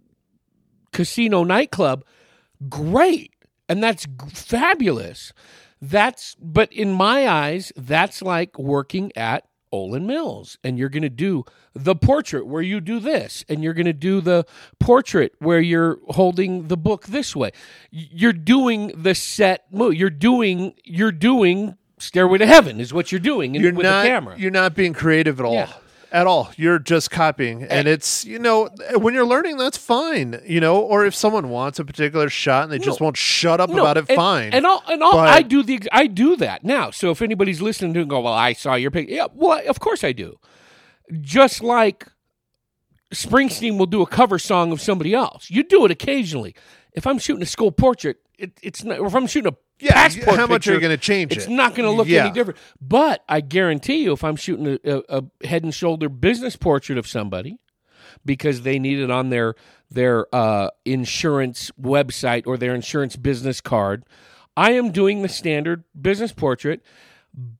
casino nightclub great and that's g- fabulous that's but in my eyes that's like working at Olan Mills and you're going to do the portrait where you do this and you're going to do the portrait where you're holding the book this way. You're doing the set move you're doing you're doing stairway to heaven is what you're doing in, you're with not the camera. you're not being creative at all. Yeah. At all you're just copying and eh. it's you know when you're learning that's fine you know or if someone wants a particular shot and they just No. won't shut up No, about it and, fine And all, and all, But- I do the I do that now. So if anybody's listening to and go, well, I saw your picture. Yeah, well, of course I do. Just like Springsteen will do a cover song of somebody else. You do it occasionally. If I'm shooting a school portrait, it, it's not. Or if I'm shooting a Yeah, passport how much are you gonna change It's it? not going to look Yeah. any different. But I guarantee you, if I'm shooting a, a, a head and shoulder business portrait of somebody, because they need it on their their uh, insurance website or their insurance business card. I am doing the standard business portrait,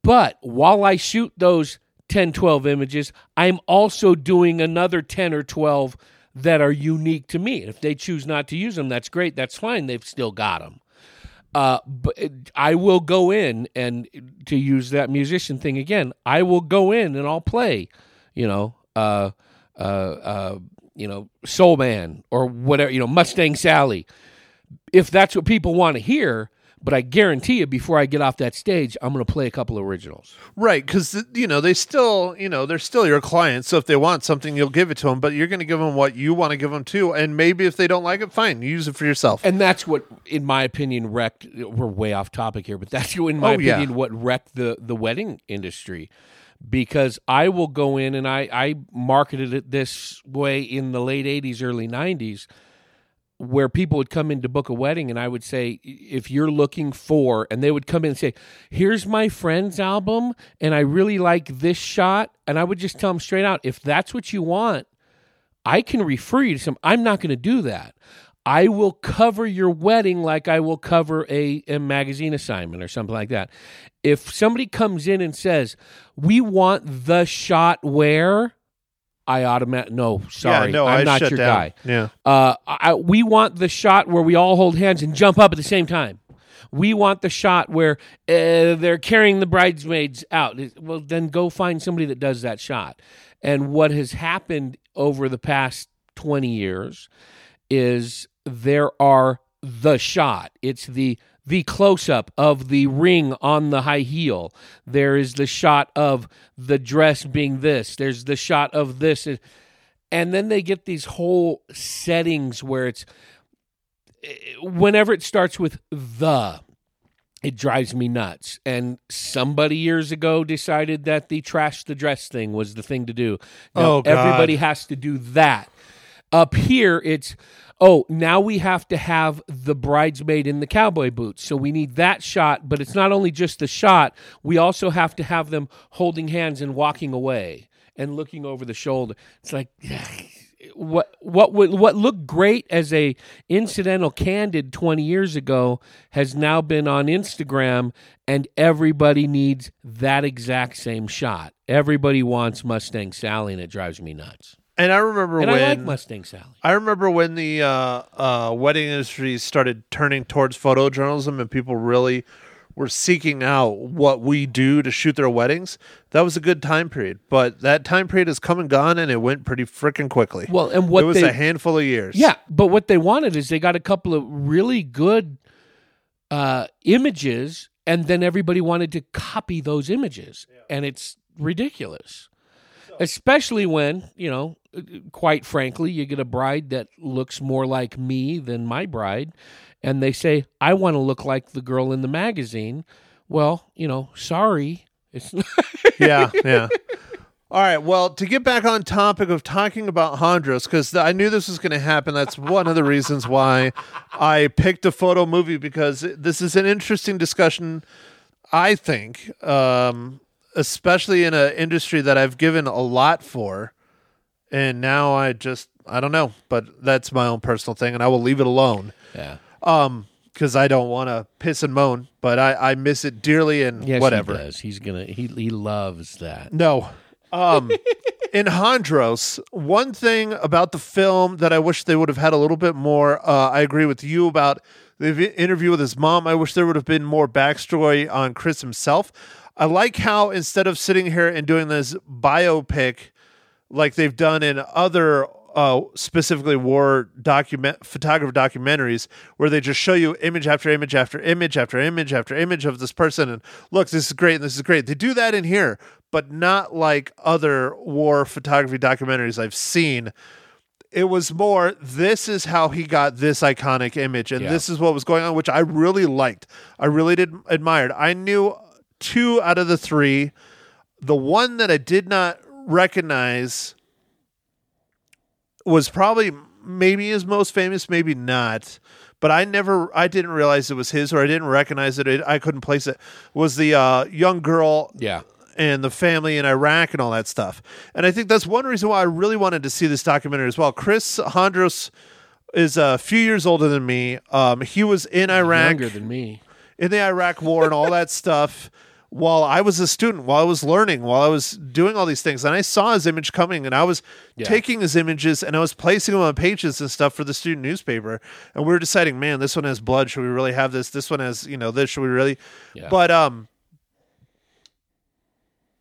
but while I shoot those 10, 12 images, I'm also doing another 10 or 12 that are unique to me. If they choose not to use them, that's great. That's fine. They've still got them. Uh, but I will go in and to use that musician thing again. I will go in and I'll play, you know, uh, uh, uh, you know, Soul Man or whatever, you know, Mustang Sally. If that's what people want to hear, but I guarantee you, before I get off that stage, I'm going to play a couple of originals. right because you know they still you know they're still your clients so if they want something you'll give it to them but you're going to give them what you want to give them too and maybe if they don't like it fine use it for yourself And that's what, in my opinion, wrecked. We're way off topic here, but that's in my Oh, yeah. opinion what wrecked the the wedding industry. Because I will go in and I I marketed it this way in the late '80s, early '90s, where people would come in to book a wedding, and I would say, if you're looking for, and they would come in and say, "Here's my friend's album, and I really like this shot," and I would just tell them straight out, if that's what you want, I can refer you to some. I'm not going to do that. I will cover your wedding like I will cover a, a magazine assignment or something like that. If somebody comes in and says, "We want the shot where," I automatic. no, sorry, yeah no I'm I not your down. guy. yeah Uh, I, we want the shot where we all hold hands and jump up at the same time. We want the shot where uh, they're carrying the bridesmaids out. Well, then go find somebody that does that shot. And what has happened over the past 20 years is there are the shot. It's the the close up of the ring on the high heel. There is the shot of the dress being this. There's the shot of this and then they get these whole settings where it's whenever it starts with the it drives me nuts and somebody years ago decided that the trash the dress thing was the thing to do now Oh, God. everybody has to do that up here it's oh now we have to have the bridesmaid in the cowboy boots so we need that shot but it's not only just the shot we also have to have them holding hands and walking away and looking over the shoulder it's like what what would what looked great as a incidental candid 20 years ago has now been on Instagram and everybody needs that exact same shot. Everybody wants Mustang Sally and it drives me nuts. And I remember And when I like Mustang Sally. I remember when the uh, uh, wedding industry started turning towards photojournalism and people really were seeking out what we do to shoot their weddings. That was a good time period, but that time period has come and gone, and it went pretty freaking quickly. Well, and what it was they a handful of years. Yeah, but what they wanted is they got a couple of really good uh, images, and then everybody wanted to copy those images, and it's ridiculous. Especially when you know, quite frankly, you get a bride that looks more like me than my bride, and they say, "I want to look like the girl in the magazine." Well, you know, sorry, it's yeah, yeah. All right. Well, to get back on topic of talking about Hondros, because I knew this was going to happen. That's one of the reasons why I picked a photo movie because this is an interesting discussion. I think, um, especially in an industry that I've given a lot for, and now I just I don't know, but that's my own personal thing, and I will leave it alone. yeah. Um, because I don't want to piss and moan, but I I miss it dearly and Yes, whatever. he does. He's gonna. He he loves that. No. Um, in Hondros, one thing about the film that I wish they would have had a little bit more. Uh, I agree with you about the vi- interview with his mom. I wish there would have been more backstory on Chris himself. I like how instead of sitting here and doing this biopic like they've done in other uh, specifically war document photographer documentaries where they just show you image after image after image after image after image of this person and look this is great and this is great. They do that in here but not like other war photography documentaries i've seen. It was more this is how he got this iconic image and Yeah. this is what was going on which i really liked. I really did admired. I knew two out of the three the one that i did not recognize was probably maybe his most famous maybe not but i never i didn't realize it was his or i didn't recognize it, i couldn't place it was the uh, young girl Yeah. and the family in Iraq and all that stuff. And I think that's one reason why I really wanted to see this documentary as well. Chris Hondros is a few years older than me. Um, he was in Iraq Younger than me. in the Iraq War and all that stuff while I was a student, while I was learning, while I was doing all these things. And I saw his image coming and I was Yeah. taking his images and I was placing them on pages and stuff for the student newspaper. And we were deciding, man, this one has blood. Should we really have this? This one has, you know, this. Should we really? Yeah. But um,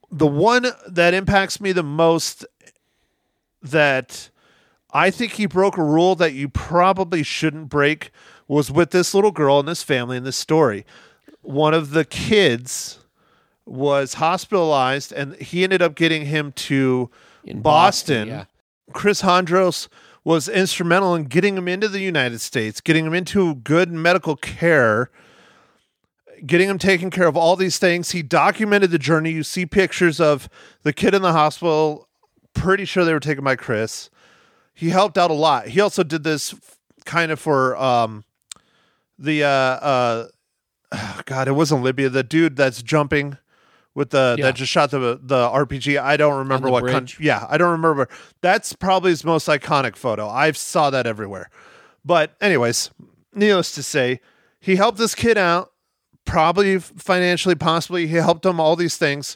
the one that impacts me the most that I think he broke a rule that you probably shouldn't break was with this little girl and this family and this story. One of the kids was hospitalized and he ended up getting him to In Boston. yeah. Chris Hondros was instrumental in getting him into the United States, getting him into good medical care, getting him taken care of all these things. He documented the journey. You see pictures of the kid in the hospital. Pretty sure they were taken by Chris. He helped out a lot. He also did this kind of for um, the uh, uh, God. It wasn't Libya. The dude that's jumping with the Yeah. that just shot the the RPG. I don't remember what country. Yeah, I don't remember. That's probably his most iconic photo. I saw that everywhere. But anyways, needless to say, he helped this kid out, probably financially, possibly. He helped him all these things.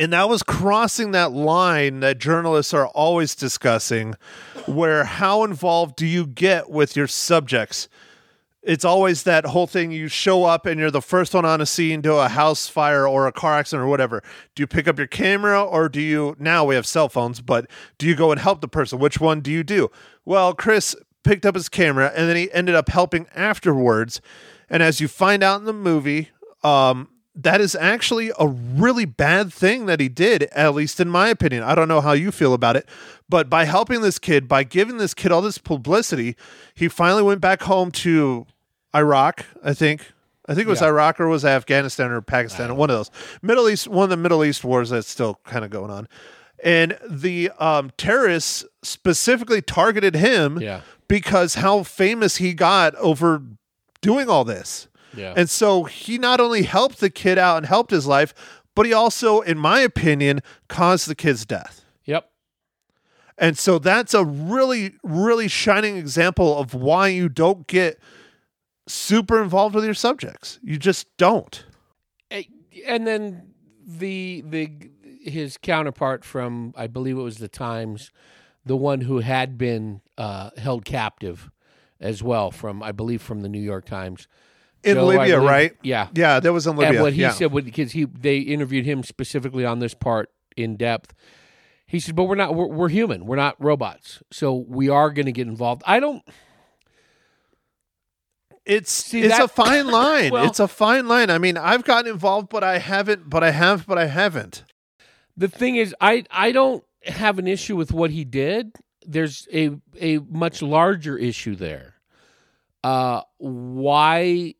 And that was crossing that line that journalists are always discussing, where how involved do you get with your subjects? It's always that whole thing you show up and you're the first one on a scene to a house fire or a car accident or whatever. Do you pick up your camera or do you now we have cell phones, but do you go and help the person? Which one do you do? Well, Chris picked up his camera and then he ended up helping afterwards. And as you find out in the movie, um, that is actually a really bad thing that he did, at least in my opinion. I don't know how you feel about it, but by helping this kid, by giving this kid all this publicity, he finally went back home to Iraq, I think. I think it was Yeah. Iraq or was Afghanistan or Pakistan, one of those. Middle East, one of the Middle East wars that's still kind of going on. And the um, terrorists specifically targeted him Yeah. because how famous he got over doing all this. Yeah. And so he not only helped the kid out and helped his life, but he also, in my opinion, caused the kid's death. yep. And so that's a really, really shining example of why you don't get super involved with your subjects. You just don't. And then the the his counterpart from I believe it was the Times, the one who had been uh, held captive as well from I believe from the New York Times. In Joe, Libya, believe- right? Yeah. Yeah, that was in Libya. And what he yeah. said, because he they interviewed him specifically on this part in depth. He said, "But we're not. We're, we're human. We're not robots. So we are going to get involved. I don't. It's See, it's that- a fine line. Well- it's a fine line. I mean, I've gotten involved, but I haven't. But I have, but I haven't. The thing is, I I don't have an issue with what he did. There's a a much larger issue there. Uh, why?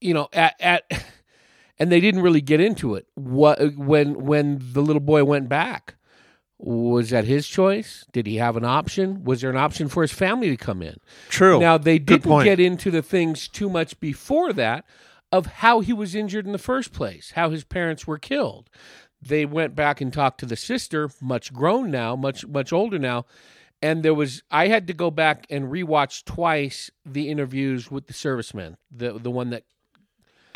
You know, at at, and they didn't really get into it. What when when the little boy went back? Was that his choice? Did he have an option? Was there an option for his family to come in? True. Now they Good didn't point. get into the things too much before that of how he was injured in the first place, how his parents were killed. They went back and talked to the sister, much grown now, much much older now, and there was I had to go back and rewatch twice the interviews with the servicemen, the the one that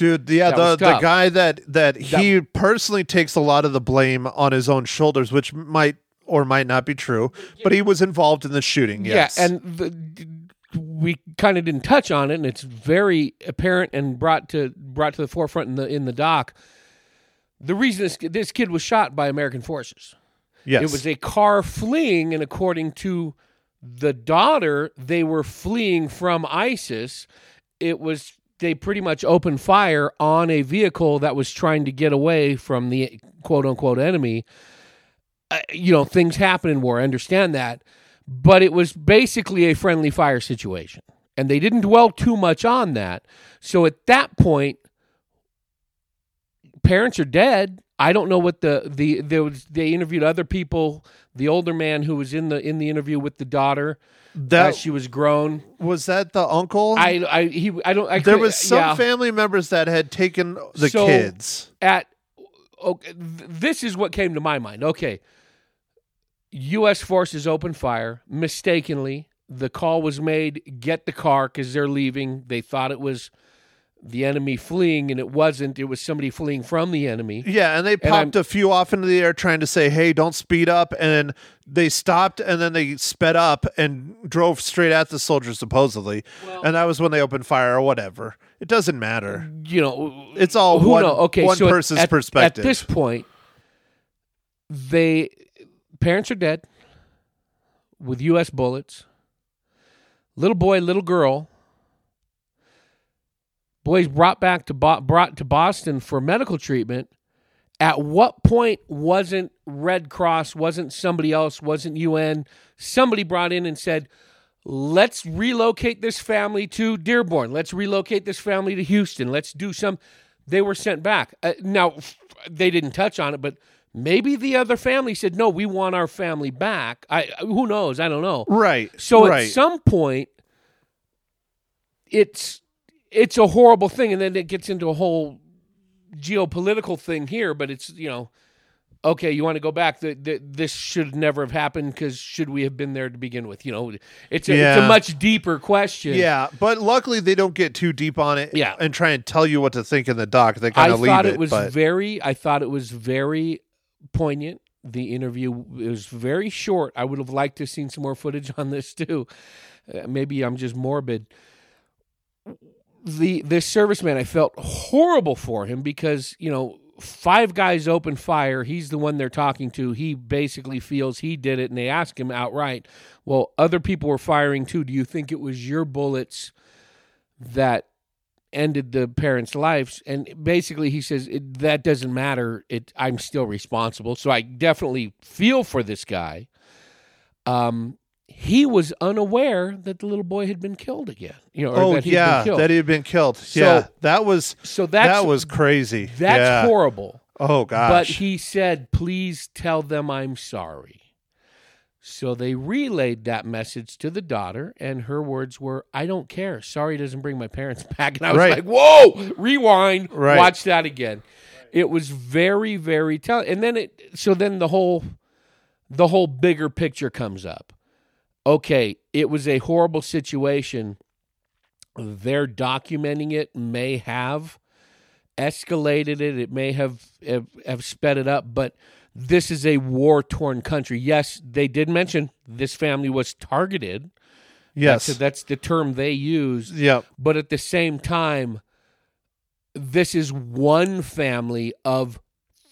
Dude, yeah, the the guy that that he personally takes a lot of the blame on his own shoulders, which might or might not be true, but he was involved in the shooting. Yes, Yeah, and the, we kind of didn't touch on it, and it's very apparent and brought to brought to the forefront in the in the doc. The reason this this kid was shot by American forces. yes, It was a car fleeing, and according to the daughter, they were fleeing from ISIS. It was they pretty much opened fire on a vehicle that was trying to get away from the quote unquote enemy. Uh, you know, things happen in war. I understand that, but it was basically a friendly fire situation, and they didn't dwell too much on that. So at that point, parents are dead. I don't know what the the there was. They interviewed other people. The older man who was in the in the interview with the daughter that she was grown. was that the uncle. I I he I don't. I there was some yeah. family members that had taken the So- kids. at okay, this is what came to my mind. Okay, U.S. forces open fire mistakenly. The call was made, get the car because they're leaving. They thought it was the enemy fleeing, and it wasn't. It was somebody fleeing from the enemy. Yeah, and they popped a few off into the air trying to say, "Hey, don't speed up." And they stopped, and then they sped up and drove straight at the soldiers, supposedly. and that was when they opened fire or whatever. It doesn't matter. You know, It's all who one? Okay, one so person's at, perspective. At this point, they parents are dead with U.S. bullets. Little boy, little girl. Boys brought back to Bo- brought to Boston for medical treatment. At what point wasn't Red Cross, wasn't somebody else, wasn't UN? Somebody brought in and said, let's relocate this family to Dearborn. Let's relocate this family to Houston. Let's do some. They were sent back. Uh, now, they didn't touch on it, but maybe the other family said, no, we want our family back. I Who knows? I don't know. right. So right. at some point, it's it's a horrible thing, and then it gets into a whole geopolitical thing here. But it's you know, okay, you want to go back. The, the, this should never have happened because should we have been there to begin with? You know, it's a, it's a much deeper question. yeah, but luckily they don't get too deep on it. Yeah. and try and tell you what to think in the doc. They kind of leave thought it. it was but very. I thought it was very poignant. The interview was very short. I would have liked to have seen some more footage on this too. Uh, maybe I'm just morbid. The this serviceman, I felt horrible for him because you know five guys open fire. He's the one they're talking to. He basically feels he did it, and they ask him outright, "Well, other people were firing too. Do you think it was your bullets that ended the parents' lives. And basically, he says that doesn't matter. It I'm still responsible. So I definitely feel for this guy. Um, he was unaware that the little boy had been killed again. You know, oh yeah, that he had been killed. So- yeah, that was so that's that was crazy. that's yeah. horrible. Oh gosh. But he said, "Please tell them I'm sorry." So they relayed that message to the daughter, and her words were, "I don't care. Sorry doesn't bring my parents back." And I was Right. like, "Whoa! Rewind. Right. Watch that again." It was very, very telling. And then it. So then the whole, the whole bigger picture comes up. Okay, it was a horrible situation. They're documenting it. May have escalated it. It may have, have have sped it up, but this is a war torn country. Yes, they did mention this family was targeted. Yes. That's, that's the term they use. Yep. But at the same time, this is one family of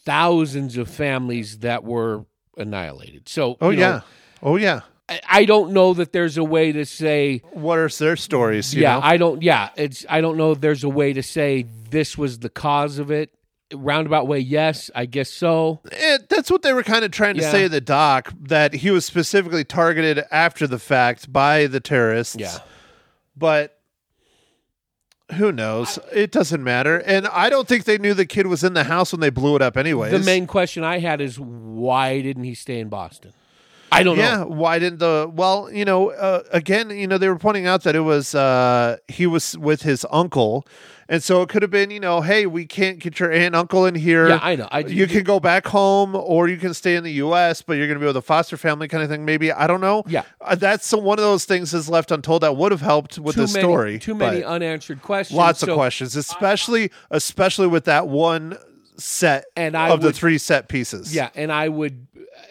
thousands of families that were annihilated. So, Oh you know, yeah. Oh yeah. I, I don't know that there's a way to say, What are their stories? You yeah, know? I don't, yeah, it's, I don't know if there's a way to say this was the cause of it. Roundabout way, yes, I guess so. It, that's what they were kind of trying to Yeah. say the doc that he was specifically targeted after the fact by the terrorists. Yeah. But who knows? It doesn't matter. And I don't think they knew the kid was in the house when they blew it up anyways. The main question I had is why didn't he stay in Boston? I don't know yeah, know. why didn't the well, you know, uh, again, you know, they were pointing out that it was uh he was with his uncle. And so it could have been, you know, hey, we can't get your aunt and uncle in here. Yeah, I know. I, you can go back home or you can stay in the US, but you're going to be with a foster family kind of thing maybe. I don't know. Yeah. Uh, that's one of those things that's left untold that would have helped with the story. Too many unanswered questions. lots of questions, especially especially with that one set And I of the three set pieces. Yeah, and I would.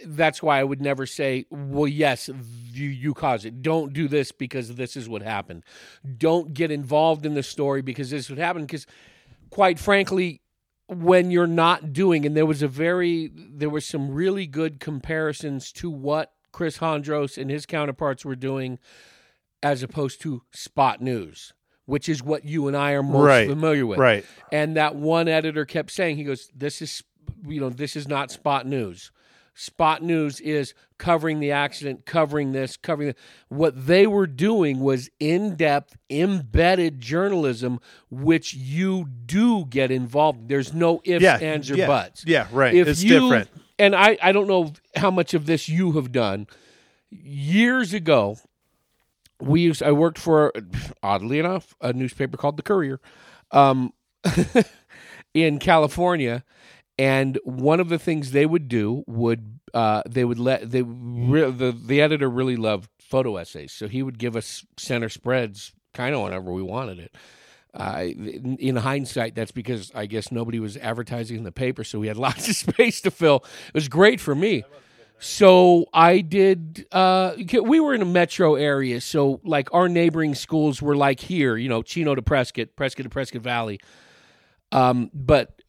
That's why I would never say, "Well, yes, you you caused it." Don't do this because this is what happened. Don't get involved in the story because this would happen. Because, quite frankly, when you're not doing, and there was a very, there were some really good comparisons to what Chris Hondros and his counterparts were doing, as opposed to Spot News, which is what you and I are most Right, familiar with. Right. And that one editor kept saying, he goes, "This is, you know, this is not spot news. Spot news is covering the accident, covering this, covering the, what they were doing was in-depth, embedded journalism, which you do get involved. There's no ifs, Yeah. ands, or yeah, buts. Yeah, right. If it's you, different. And I, I don't know how much of this you have done. Years ago, we used. I worked for, oddly enough, a newspaper called the Courier, um, in California, and one of the things they would do would uh, they would let they re- the the editor really loved photo essays, so he would give us center spreads kind of whenever we wanted it. Uh, in in hindsight, that's because I guess nobody was advertising in the paper, so we had lots of space to fill. It was great for me. So I did. Uh, we were in a metro area, so like our neighboring schools were like here, you know, Chino to Prescott, Prescott to Prescott Valley. Um, but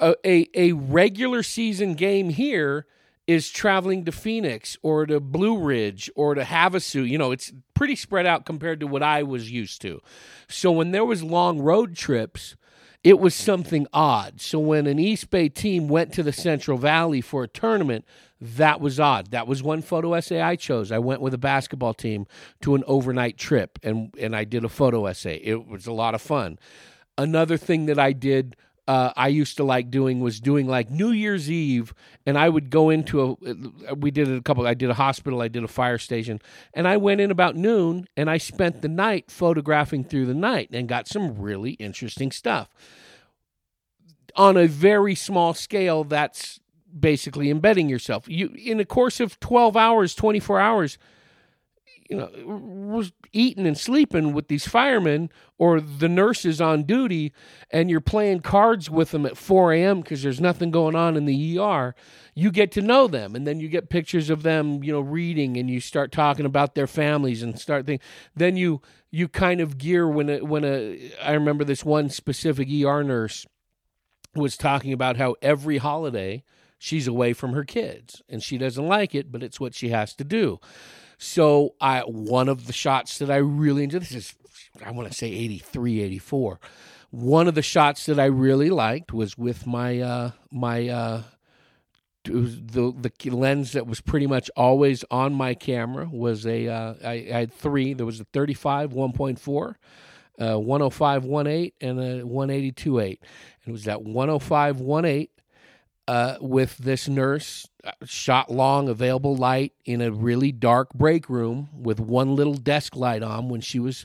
a, a a regular season game here is traveling to Phoenix or to Blue Ridge or to Havasu. You know, it's pretty spread out compared to what I was used to. So when there was long road trips, it was something odd. So when an East Bay team went to the Central Valley for a tournament, that was odd. That was one photo essay I chose. I went with a basketball team to an overnight trip and and I did a photo essay. It was a lot of fun. Another thing that I did uh, I used to like doing was doing like New Year's Eve, and I would go into a. We did a couple. I did a hospital. I did a fire station, and I went in about noon, and I spent the night photographing through the night, and got some really interesting stuff. On a very small scale, that's basically embedding yourself. You in the course of twelve hours, twenty four hours, you know, was eating and sleeping with these firemen or the nurses on duty, and you're playing cards with them at 4 a.m. because there's nothing going on in the ER. You get to know them, and then you get pictures of them, you know, reading, and you start talking about their families and start thinking. Then you you kind of gear when a, when a. I remember this one specific ER nurse was talking about how every holiday she's away from her kids and she doesn't like it, but it's what she has to do. So I one of the shots that I really enjoyed this is I want to say 83 84. One of the shots that I really liked was with my uh my uh the the lens that was pretty much always on my camera was a uh, I, I had three. There was a 35 1.4, uh, 105 1.8, and a 182 8. And it was that 105 1.8 uh, with this nurse, uh, shot long, available light in a really dark break room with one little desk light on when she was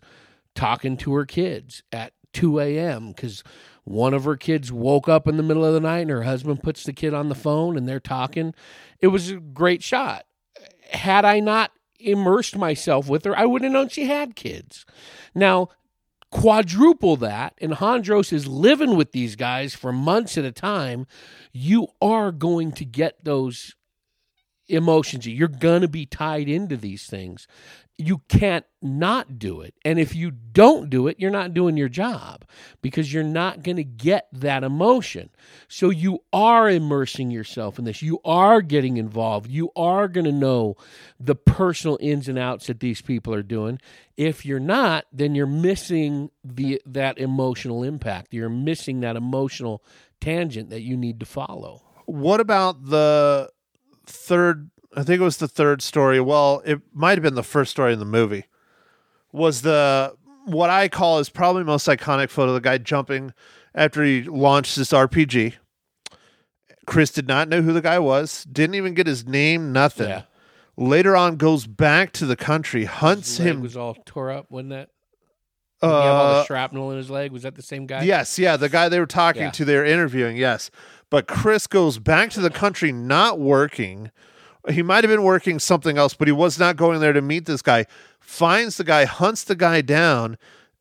talking to her kids at 2 a.m. because one of her kids woke up in the middle of the night and her husband puts the kid on the phone and they're talking. It was a great shot. Had I not immersed myself with her, I wouldn't have known she had kids. Now, quadruple that, and Hondros is living with these guys for months at a time, you are going to get those emotions. You're going to be tied into these things. You can't not do it. And if you don't do it, you're not doing your job because you're not going to get that emotion. So you are immersing yourself in this. You are getting involved. You are going to know the personal ins and outs that these people are doing. If you're not, then you're missing the that emotional impact. You're missing that emotional tangent that you need to follow. What about the third? I think it was the third story. Well, it might have been the first story in the movie. Was the what I call is probably most iconic photo of the guy jumping after he launched this RPG. Chris did not know who the guy was, didn't even get his name, nothing. Yeah. Later on, goes back to the country, hunts His leg him. was all tore up, wasn't that? Did he have all Uh, the shrapnel in his leg. Was that the same guy? Yes, yeah, the guy they were talking Yeah. to, they were interviewing, yes. But Chris goes back to the country not working. He might have been working something else, but he was not going there to meet this guy. Finds the guy, hunts the guy down,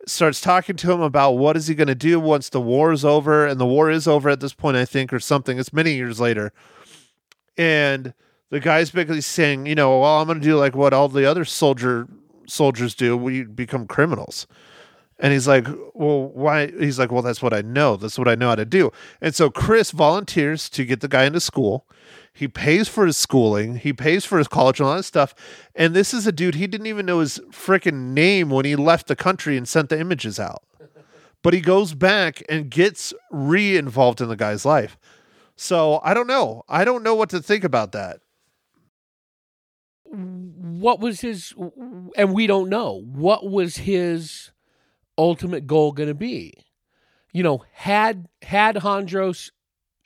starts talking to him about what is he going to do once the war is over, and the war is over at this point, I think, or something. It's many years later. And the guy's basically saying, you know, well, I'm going to do like what all the other soldier soldiers do. We become criminals. And he's like, well, why? He's like, well, that's what I know. That's what I know how to do. And so Chris volunteers to get the guy into school. He pays for his schooling. He pays for his college and all that stuff. And this is a dude, he didn't even know his freaking name when he left the country and sent the images out. But he goes back and gets re involved in the guy's life. So I don't know. I don't know what to think about that. What was his? And we don't know what was his ultimate goal going to be. You know, had had Hondros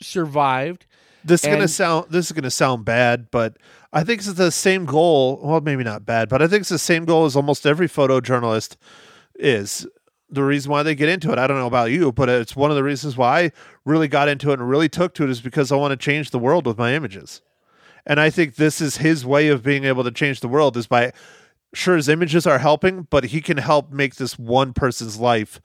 survived, This is gonna sound this is gonna sound bad, but I think it's the same goal. Well, maybe not bad, but I think it's the same goal as almost every photojournalist is. The reason why they get into it, I don't know about you, but it's one of the reasons why I really got into it and really took to it is because I want to change the world with my images. And I think this is his way of being able to change the world is by sure his images are helping, but he can help make this one person's life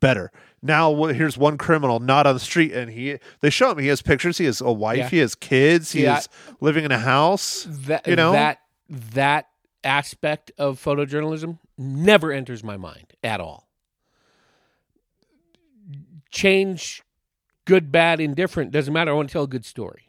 better. Now here's one criminal not on the street, and he they show him he has pictures. He has a wife. Yeah. He has kids. He Yeah. is living in a house. that You know? that that aspect of photojournalism never enters my mind at all. Change, good, bad, indifferent doesn't matter. I want to tell a good story.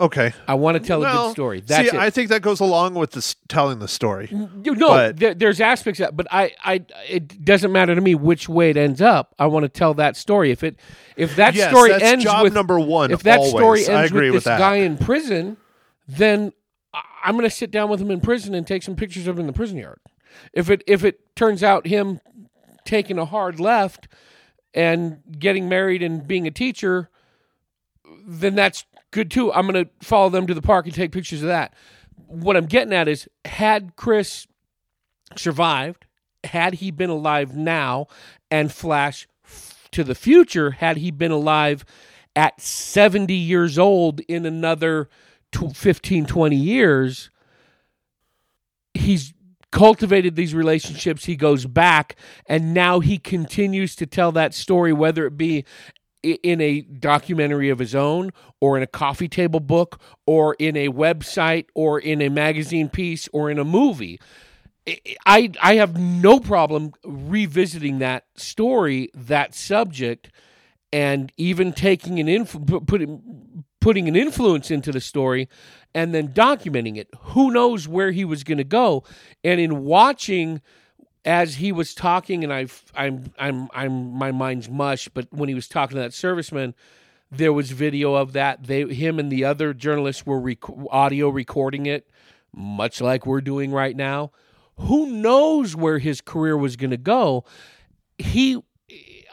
Okay, I want to tell a good story. That's see, it. I think that goes along with this telling the story. Mm, you know, But- there, there's aspects of that, but I, I, it doesn't matter to me which way it ends up. I want to tell that story. If it, if that Yes, story that's ends job with number one. if that always. story ends with with this that. guy in prison, then I'm going to sit down with him in prison and take some pictures of him in the prison yard. If it if it turns out him taking a hard left and getting married and being a teacher, then that's good too. I'm going to follow them to the park and take pictures of that. What I'm getting at is had Chris survived, had he been alive now and flash to the future, had he been alive at 70 years old in another tw 15, 20 years, he's cultivated these relationships. He goes back and now he continues to tell that story, whether it be in a documentary of his own or in a coffee table book or in a website or in a magazine piece or in a movie. I I have no problem revisiting that story, that subject, and even taking an influ- putting putting an influence into the story, and then documenting it. Who knows where he was going to go? And in watching, as he was talking, and I've I'm I'm I'm my mind's mush, but when he was talking to that serviceman. There was video of that. They, him, and the other journalists were rec- audio recording it, much like we're doing right now who knows where his career was going to go he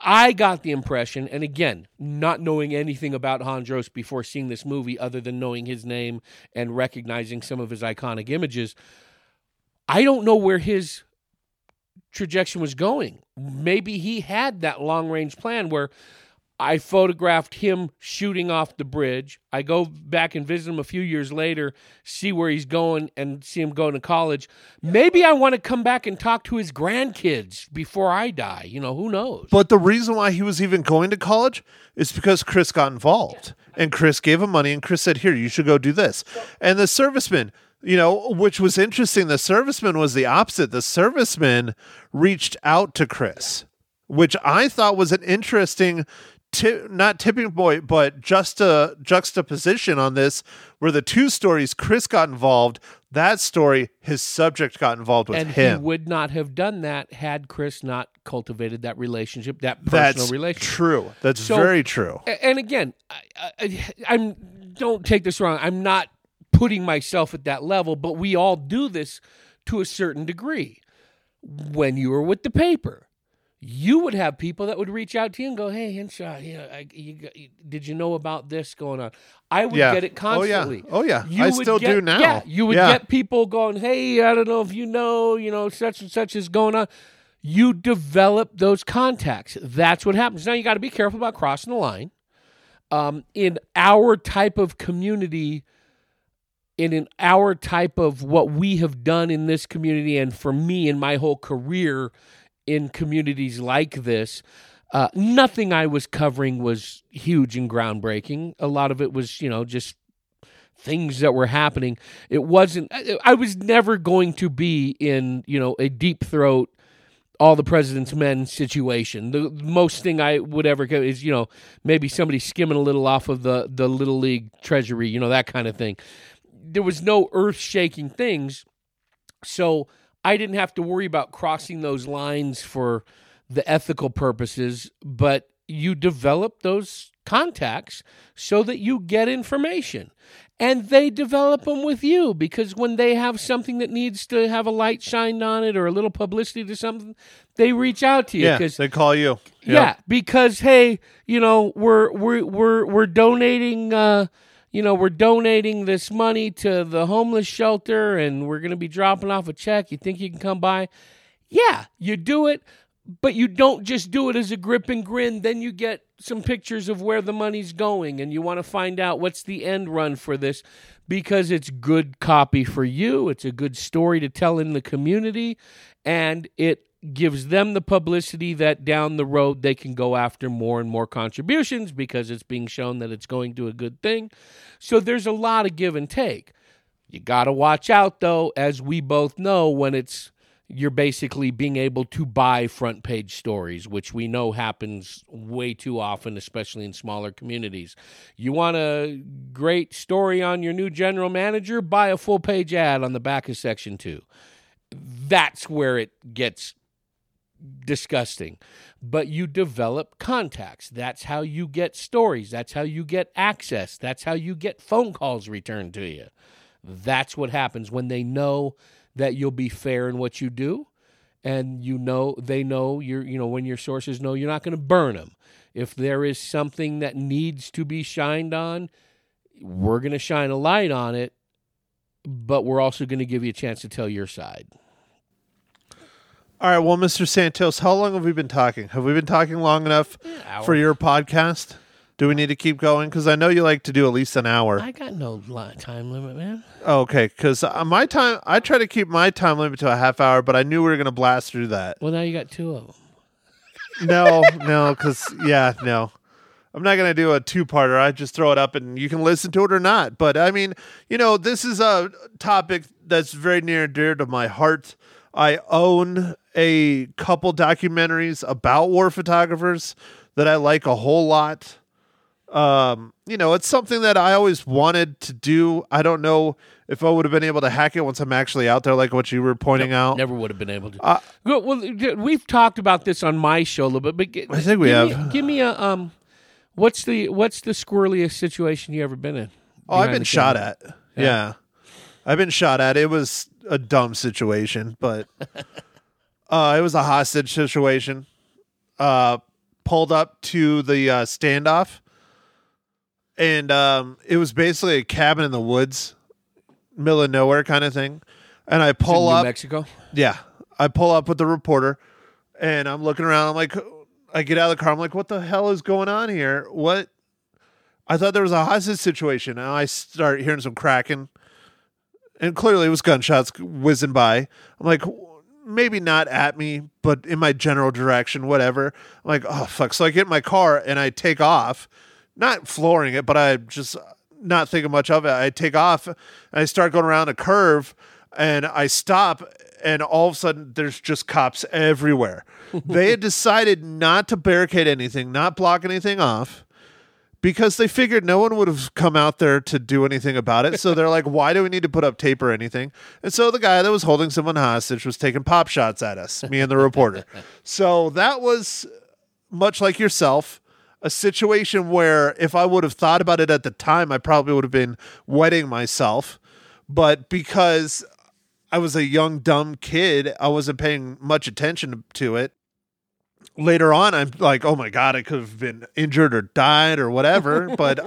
i got the impression and again not knowing anything about hondros before seeing this movie other than knowing his name and recognizing some of his iconic images i don't know where his trajectory was going maybe he had that long range plan where I photographed him shooting off the bridge. I go back and visit him a few years later, see where he's going, and see him going to college. Maybe I want to come back and talk to his grandkids before I die. You know, who knows? But the reason why he was even going to college is because Chris got involved. And Chris gave him money, and Chris said, Here, you should go do this. And the serviceman, you know, which was interesting, the serviceman was the opposite. The serviceman reached out to Chris, which I thought was an interesting. Ti- not tipping point, but just a juxtaposition on this, where the two stories, Chris got involved. That story, his subject got involved with and him. he would not have done that had Chris not cultivated that relationship, that personal That's relationship. true. That's So- very true. And again, I, I, I'm don't take this wrong. I'm not putting myself at that level, but we all do this to a certain degree. When you were with the paper, you would have people that would reach out to you and go, "Hey, Henshaw, you know, I, you, you- did you know about this going on?" I would Yeah. get it Oh, yeah. constantly. Oh, yeah. You I still get- do now. Yeah, you would Yeah. get people going, "Hey, I don't know if you know, you know, such and such is going on." You develop those contacts. That's what happens. Now you got to be careful about crossing the line. Um, in our type of community, in an our type of what we have done in this community, and for me in my whole career in communities like this, uh, nothing I was covering was huge and groundbreaking. A lot of it was, you know, just things that were happening. It wasn't. I, I was never going to be in, you know, a deep throat. All the president's men situation. The most thing I would ever get is, you know, maybe somebody skimming a little off of the the little league treasury, you know, that kind of thing. There was no earth shaking things, so I didn't have to worry about crossing those lines for the ethical purposes, but you develop those contacts so that you get information. And they develop them with you because when they have something that needs to have a light shined on it or a little publicity to something, they reach out to you. Yeah, they call you. yeah, because hey, you know, we're we're we're we're donating uh you know, we're donating this money to the homeless shelter and we're going to be dropping off a check. You think you can come by? Yeah, you do it, but you don't just do it as a grip and grin. Then you get some pictures of where the money's going and you want to find out what's the end run for this because it's good copy for you. It's a good story to tell in the community and it gives them the publicity that down the road they can go after more and more contributions because it's being shown that it's going to a good thing. So there's a lot of give and take. You got to watch out though as we both know when it's you're basically being able to buy front page stories, which we know happens way too often, especially in smaller communities. You want a great story on your new general manager? Buy a full page ad on the back of section two. That's where it gets disgusting. But you develop contacts. That's how you get stories. That's how you get access. That's how you get phone calls returned to you. That's what happens when they know that you'll be fair in what you do and you know they know you're you know when your sources know you're not going to burn them. If there is something that needs to be shined on, we're going to shine a light on it, but we're also going to give you a chance to tell your side. All right. Well, Mr. Santos, how long have we been talking? Have we been talking long enough eh, for your podcast? Do we need to keep going? Because I know you like to do at least an hour. I got no li- time limit, man. Oh, okay. Because uh, my time, I try to keep my time limit to a half hour, but I knew we were going to blast through that. Well, now you got two of them. No, no, because yeah, no. I'm not going to do a two-parter. I just throw it up and you can listen to it or not. But I mean, you know, this is a topic that's very near and dear to my heart. I own a couple documentaries about war photographers that I like a whole lot. Um, you know, it's something that I always wanted to do. I don't know if I would have been able to hack it once I'm actually out there, like what you were pointing out. Never would have been able to. Uh, well, well, we've talked about this on my show a little bit, but gi- I think we give have. Me, give me a um, what's the what's the squirreliest situation you ever been in? Oh, I've been shot camera? at. Yeah. I've been shot at. It was a dumb situation, but uh, it was a hostage situation. Uh, pulled up to the uh, standoff, and um, it was basically a cabin in the woods, middle of nowhere kind of thing. And I pull up. Mexico. Yeah. I pull up with the reporter and I'm looking around. I'm like, I get out of the car. I'm like, what the hell is going on here? What? I thought there was a hostage situation. And I start hearing some cracking, and clearly it was gunshots whizzing by. I'm like, maybe not at me, but in my general direction, whatever. I'm like, oh fuck. So I get in my car and I take off, not flooring it, but I just uh, not thinking much of it. I take off and I start going around a curve and I stop and all of a sudden there's just cops everywhere. they had decided not to barricade anything, not block anything off because they figured no one would have come out there to do anything about it. So they're like, why do we need to put up tape or anything? And so the guy that was holding someone hostage was taking pop shots at us, me and the reporter. So that was much like yourself. A situation where if I would have thought about it at the time, I probably would have been wetting myself. But because I was a young, dumb kid, I wasn't paying much attention to it later on i'm like oh my god i could have been injured or died or whatever but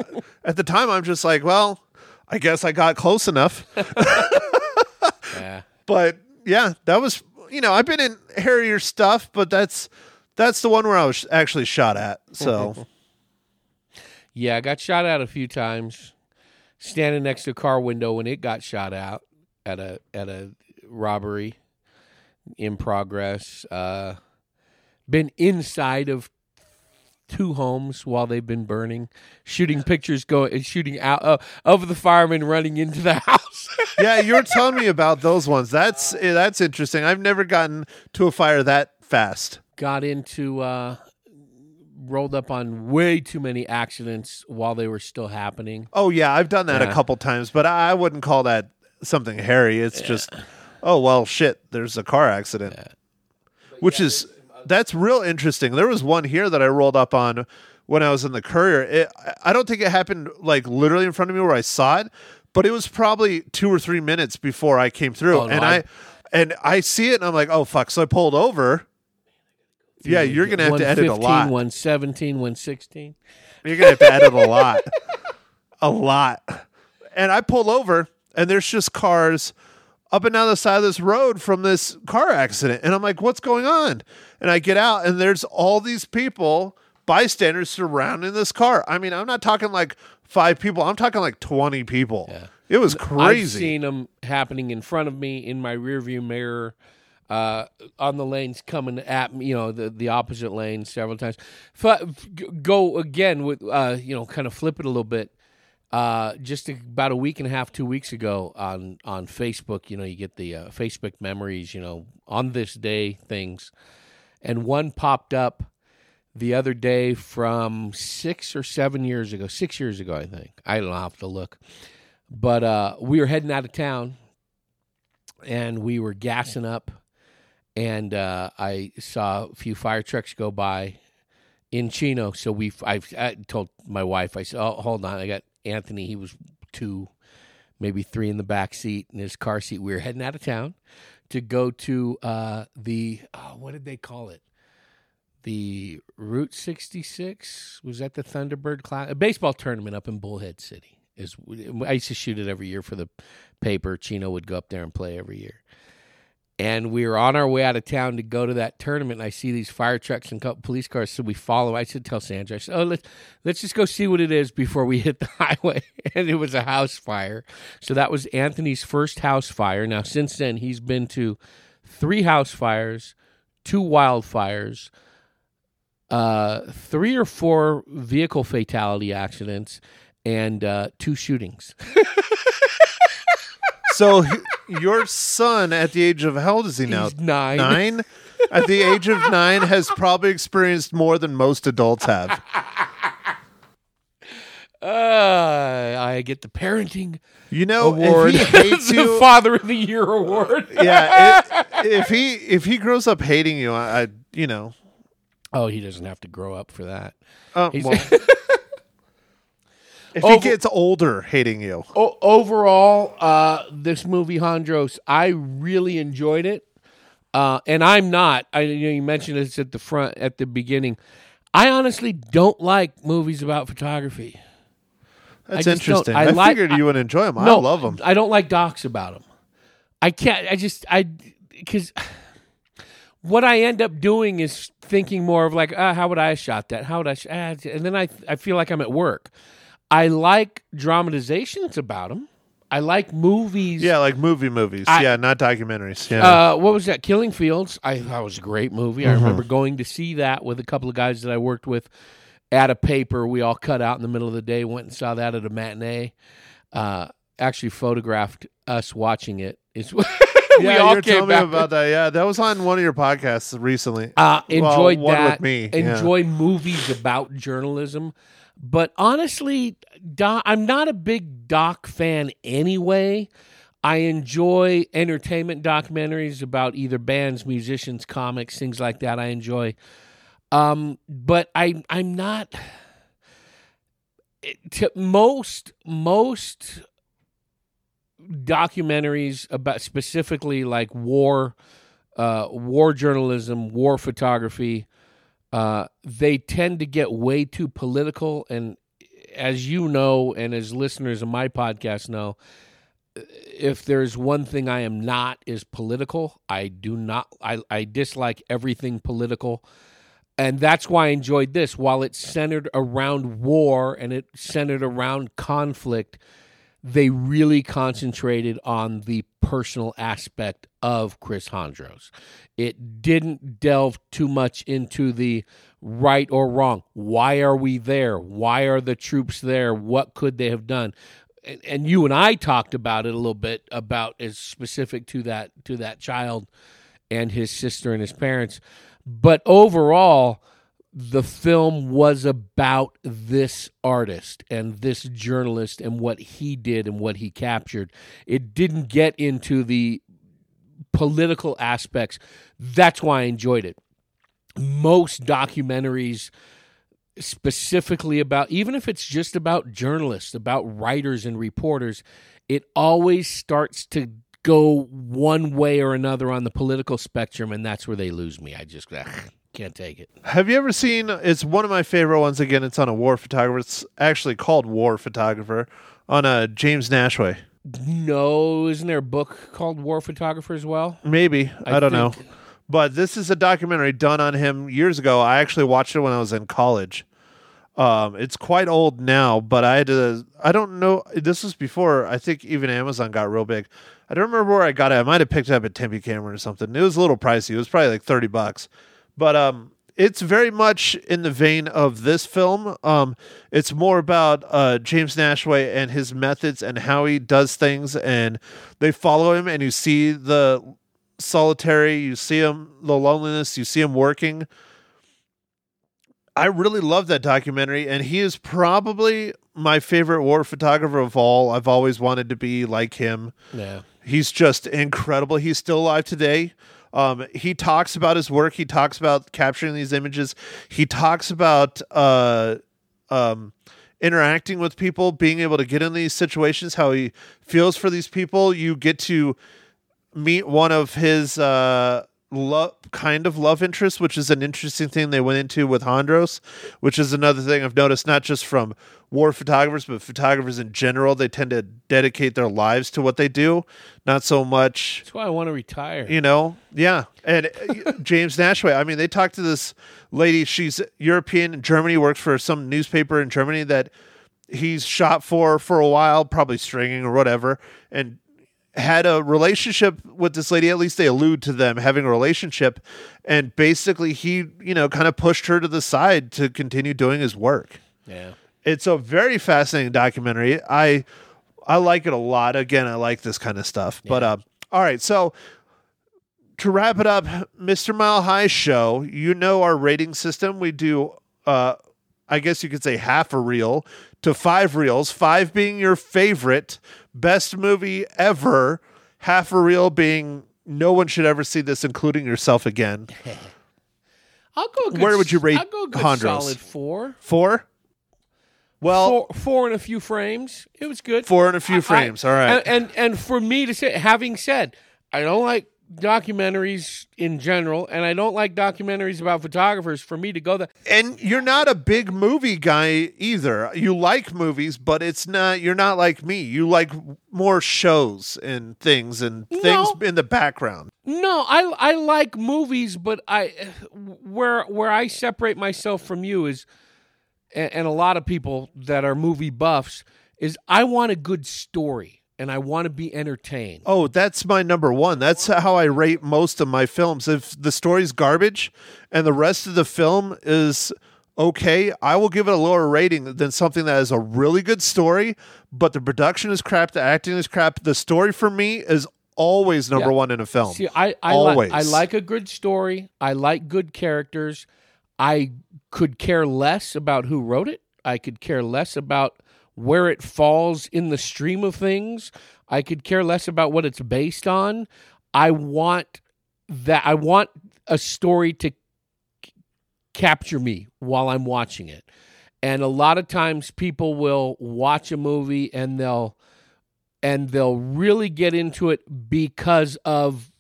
at the time i'm just like well i guess i got close enough Yeah. but yeah that was you know i've been in hairier stuff but that's that's the one where i was actually shot at so Yeah, I got shot at a few times. Standing next to a car window when it got shot out at a at a robbery in progress. Uh, been inside of two homes while they've been burning, shooting pictures, going and shooting out uh, of the firemen running into the house. yeah you're telling me about those ones. That's eh, that's interesting. I've never gotten to a fire that fast. Got into uh, rolled up on way too many accidents while they were still happening. oh yeah i've done that a couple times but i wouldn't call that something hairy. It's just oh well shit there's a car accident. Which is that's real interesting. There was one here that i rolled up on when i was in the courier. It, I- don't think it happened like literally in front of me where i saw it but it was probably two or three minutes before i came through. Oh, no, and I- I, and i see it and i'm like oh fuck. So i pulled over. Yeah you're gonna have to edit a lot. 117, 116. you're gonna have to edit a lot, a lot. And I pull over, and there's just cars up and down the side of this road from this car accident, and I'm like, "What's going on?" And I get out, and there's all these people, bystanders, surrounding this car. I mean, I'm not talking like five people; I'm talking like 20 people. Yeah. It was crazy. I've seen them happening in front of me in my rearview mirror, uh, on the lanes coming at me, you know, the, the opposite lane several times. F- go again with, uh, you know, kind of flip it a little bit. Uh, just about a week and a half, two weeks ago on on Facebook, you know, you get the uh, Facebook memories, you know, on this day things, and one popped up the other day from six or seven years ago, six years ago, I think. I don't know, I'll have to look. But uh, we were heading out of town and we were gassing up and uh, i saw a few fire trucks go by in chino. So we I, I told my wife i said oh hold on i got anthony he was two maybe three in the back seat in his car seat we were heading out of town to go to uh, the oh, what did they call it the route 66 was that the thunderbird class a baseball tournament up in bullhead city is I used to shoot it every year for the paper. Chino would go up there and play every year. And we were on our way out of town to go to that tournament. And I see these fire trucks and police cars, so we follow. I should tell Sandra, I said, "Oh, let's let's just go see what it is before we hit the highway." And it was a house fire. So that was Anthony's first house fire. Now, since then, he's been to three house fires, two wildfires, uh, three or four vehicle fatality accidents, and uh, two shootings. so h- your son, at the age of how old is he now? He's nine. Nine. At the age of nine, has probably experienced more than most adults have. Uh, I get the parenting You know, award, if he hates the you, Father of the Year award. yeah. if he if he grows up hating you, I, I you know, Oh, he doesn't have to grow up for that. uh, well, if he gets older hating you, O- overall, uh, this movie, Hondros, I really enjoyed it. Uh, and I'm not. I you, know, you mentioned this at the front at the beginning. I honestly don't like movies about photography. that's don't- interesting. I I, like- figured you would enjoy them. I no, love them. I don't like docs about them. I can't. I just I because what I end up doing is thinking more of like, ah, how would I have shot that? How would I? Sh-? ah, and then I I feel like I'm at work. I like dramatizations about them. I like movies. Yeah, like movie movies. I- yeah, not documentaries. Yeah. Uh, what was that? Killing Fields. I thought it was a great movie. Mm-hmm. I remember going to see that with a couple of guys that I worked with at a paper. We all cut out in the middle of the day. Went and saw that at a matinee. Uh, actually photographed us watching it. It's we yeah, all came telling me back. about that. Yeah, that was on one of your podcasts recently. Uh, Well, enjoyed one that. with me, yeah. Enjoy movies about journalism. But honestly, doc, I'm not a big doc fan anyway. I enjoy entertainment documentaries about either bands, musicians, comics, things like that. I enjoy. Um, but I I'm not most most documentaries about specifically like war uh, war journalism, war photography, uh, they tend to get way too political. And as you know, and as listeners of my podcast know, if there's one thing I am not is political. I do not. I, I dislike everything political. And that's why I enjoyed this. While it's centered around war and it centered around conflict, they really concentrated on the personal aspect of Chris Hondros. It didn't delve too much into the right or wrong. Why are we there? Why are the troops there? What could they have done? And, you and I talked about it a little bit about as specific to that to that child and his sister and his parents. But overall, the film was about this artist and this journalist and what he did and what he captured. It didn't get into the political aspects. That's why I enjoyed it. Most documentaries specifically about even if it's just about journalists, about writers and reporters, it always starts to go one way or another on the political spectrum and that's where they lose me. I just ugh, can't take it. Have you ever seen? It's one of my favorite ones. Again, it's on a war photographer. It's actually called War Photographer on a James Nachtwey. No, isn't there a book called War Photographer as well? Maybe I, I don't know. But this is a documentary done on him years ago. I actually watched it when I was in college. Um, it's quite old now, but I had to. I don't know. This was before I think even Amazon got real big. I don't remember where I got it. I might have picked it up at Tempe Camera or something. It was a little pricey. It was probably like thirty bucks, but um, it's very much in the vein of this film. Um, it's more about uh, James Nachtwey and his methods and how he does things, and they follow him, and you see the solitary, you see him the loneliness, you see him working. I really love that documentary, and he is probably my favorite war photographer of all. I've always wanted to be like him. Yeah. He's just incredible. He's still alive today. Um, he talks about his work. He talks about capturing these images. He talks about uh, um, interacting with people, being able to get in these situations, how he feels for these people. You get to meet one of his uh, love, kind of love interest, which is an interesting thing they went into with Hondros, which is another thing I've noticed, not just from war photographers, but photographers in general. They tend to dedicate their lives to what they do, not so much That's why I want to retire. you know? Yeah. And uh, james nachtwey i mean they talked to this lady. She's european. In germany works for some newspaper in germany that he's shot for for a while probably stringing or whatever. And had a relationship with this lady at least they allude to them having a relationship and basically he you know kind of pushed her to the side to continue doing his work Yeah. it's a very fascinating documentary. I I like it a lot. Again, I like this kind of stuff. But uh, all right, so to wrap it up, Mr. Mile High show. You know our rating system. We do, uh, I guess you could say half a reel to five reels. Five being your favorite best movie ever. Half a reel being no one should ever see this, including yourself again. I'll go. Good, Where would you rate I'll go a good Hondros? solid four. Four. Well, four, four and a few frames. It was good. four and a few I- frames. all right. And, and and for me to say, having said, I don't like documentaries in general, and I don't like documentaries about photographers. For me to go there, And you're not a big movie guy either. You like movies, but it's not. You're not like me. You like more shows and things and things No. in the background. No, I I like movies, but I where where I separate myself from you is, and, and a lot of people that are movie buffs is I want a good story and I want to be entertained. Oh, that's my number one. That's how I rate most of my films. If the story's garbage and the rest of the film is okay, I will give it a lower rating than something that is a really good story, but the production is crap, the acting is crap. The story for me is always number Yeah. one in a film. See, I I, Always. like I like a good story. I like good characters. I could care less about who wrote it. I could care less about where it falls in the stream of things. I could care less about what it's based on. I want that I want a story to c- capture me while I'm watching it. And a lot of times people will watch a movie and they'll and they'll really get into it because of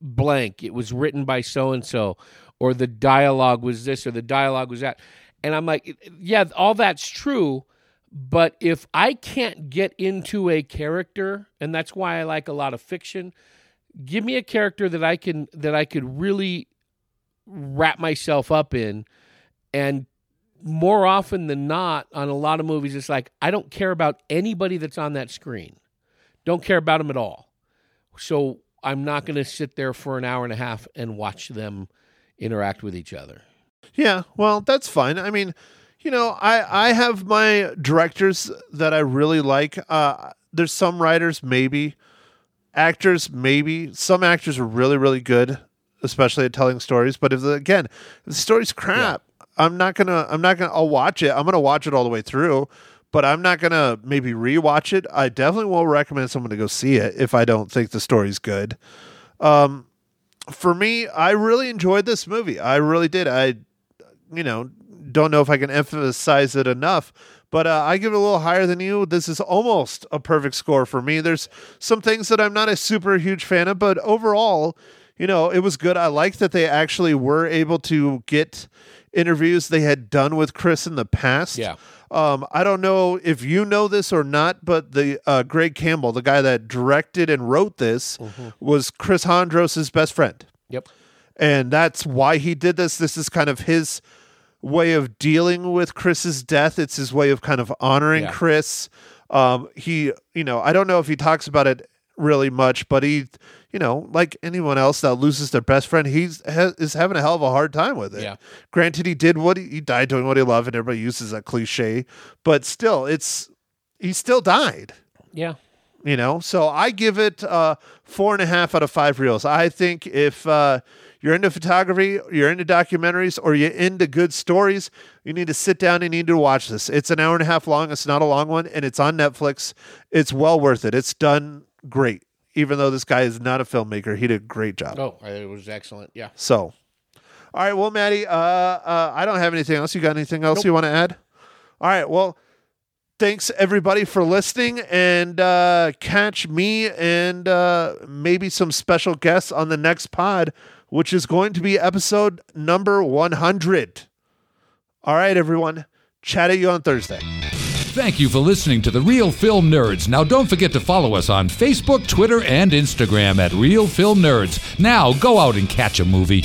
blank. It was written by so and so, or the dialogue was this, or the dialogue was that. And I'm like, yeah, all that's true. But if I can't get into a character, and that's why I like a lot of fiction, give me a character that I can that I could really wrap myself up in, and more often than not, on a lot of movies, it's like I don't care about anybody that's on that screen. Don't care about them at all. So I'm not going to sit there for an hour and a half and watch them interact with each other. Yeah, well, that's fine. I mean, you know, I I have my directors that I really like. Uh there's some writers maybe, actors maybe. Some actors are really really good, especially at telling stories, but if the, again, if the story's crap, I'm not to I'm not to I'll watch it. I'm to watch it all the way through, but I'm not to maybe rewatch it. I definitely will recommend someone to go see it if I don't think the story's good. Um for me, I really enjoyed this movie. I really did. I you know, don't know if I can emphasize it enough, but uh, I give it a little higher than you. This is almost a perfect score for me. There's some things that I'm not a super huge fan of, but overall, you know, it was good. I like that they actually were able to get interviews they had done with Chris in the past. Yeah. Um, I don't know if you know this or not, but the uh, Greg Campbell, the guy that directed and wrote this, was Chris Hondros' best friend Yep. and that's why he did this. This is kind of his way of dealing with Chris's death. It's his way of kind of honoring Yeah. Chris. Um, he, you know, I don't know if he talks about it really much, but he, you know, like anyone else that loses their best friend, he's ha- is having a hell of a hard time with it. Yeah. Granted, he did what he, he died doing what he loved, and everybody uses that cliche, but still, it's he still died Yeah. you know so i give it uh four and a half out of five reels i think if uh you're into photography you're into documentaries or you're into good stories you need to sit down and you need to watch this. It's an hour and a half long it's not a long one and it's on netflix. It's well worth it. It's done great. Even though this guy is not a filmmaker he did a great job. Oh, it was excellent. Yeah. so all right well maddie uh, uh i don't have anything else. You got anything else you want to add? All right well thanks everybody for listening and uh, catch me and uh, maybe some special guests on the next pod which is going to be episode number 100 all right everyone chat at you on thursday Thank you for listening to The Real Film Nerds. Now, don't forget to follow us on Facebook, Twitter, and Instagram at Real Film Nerds. Now, go out and catch a movie.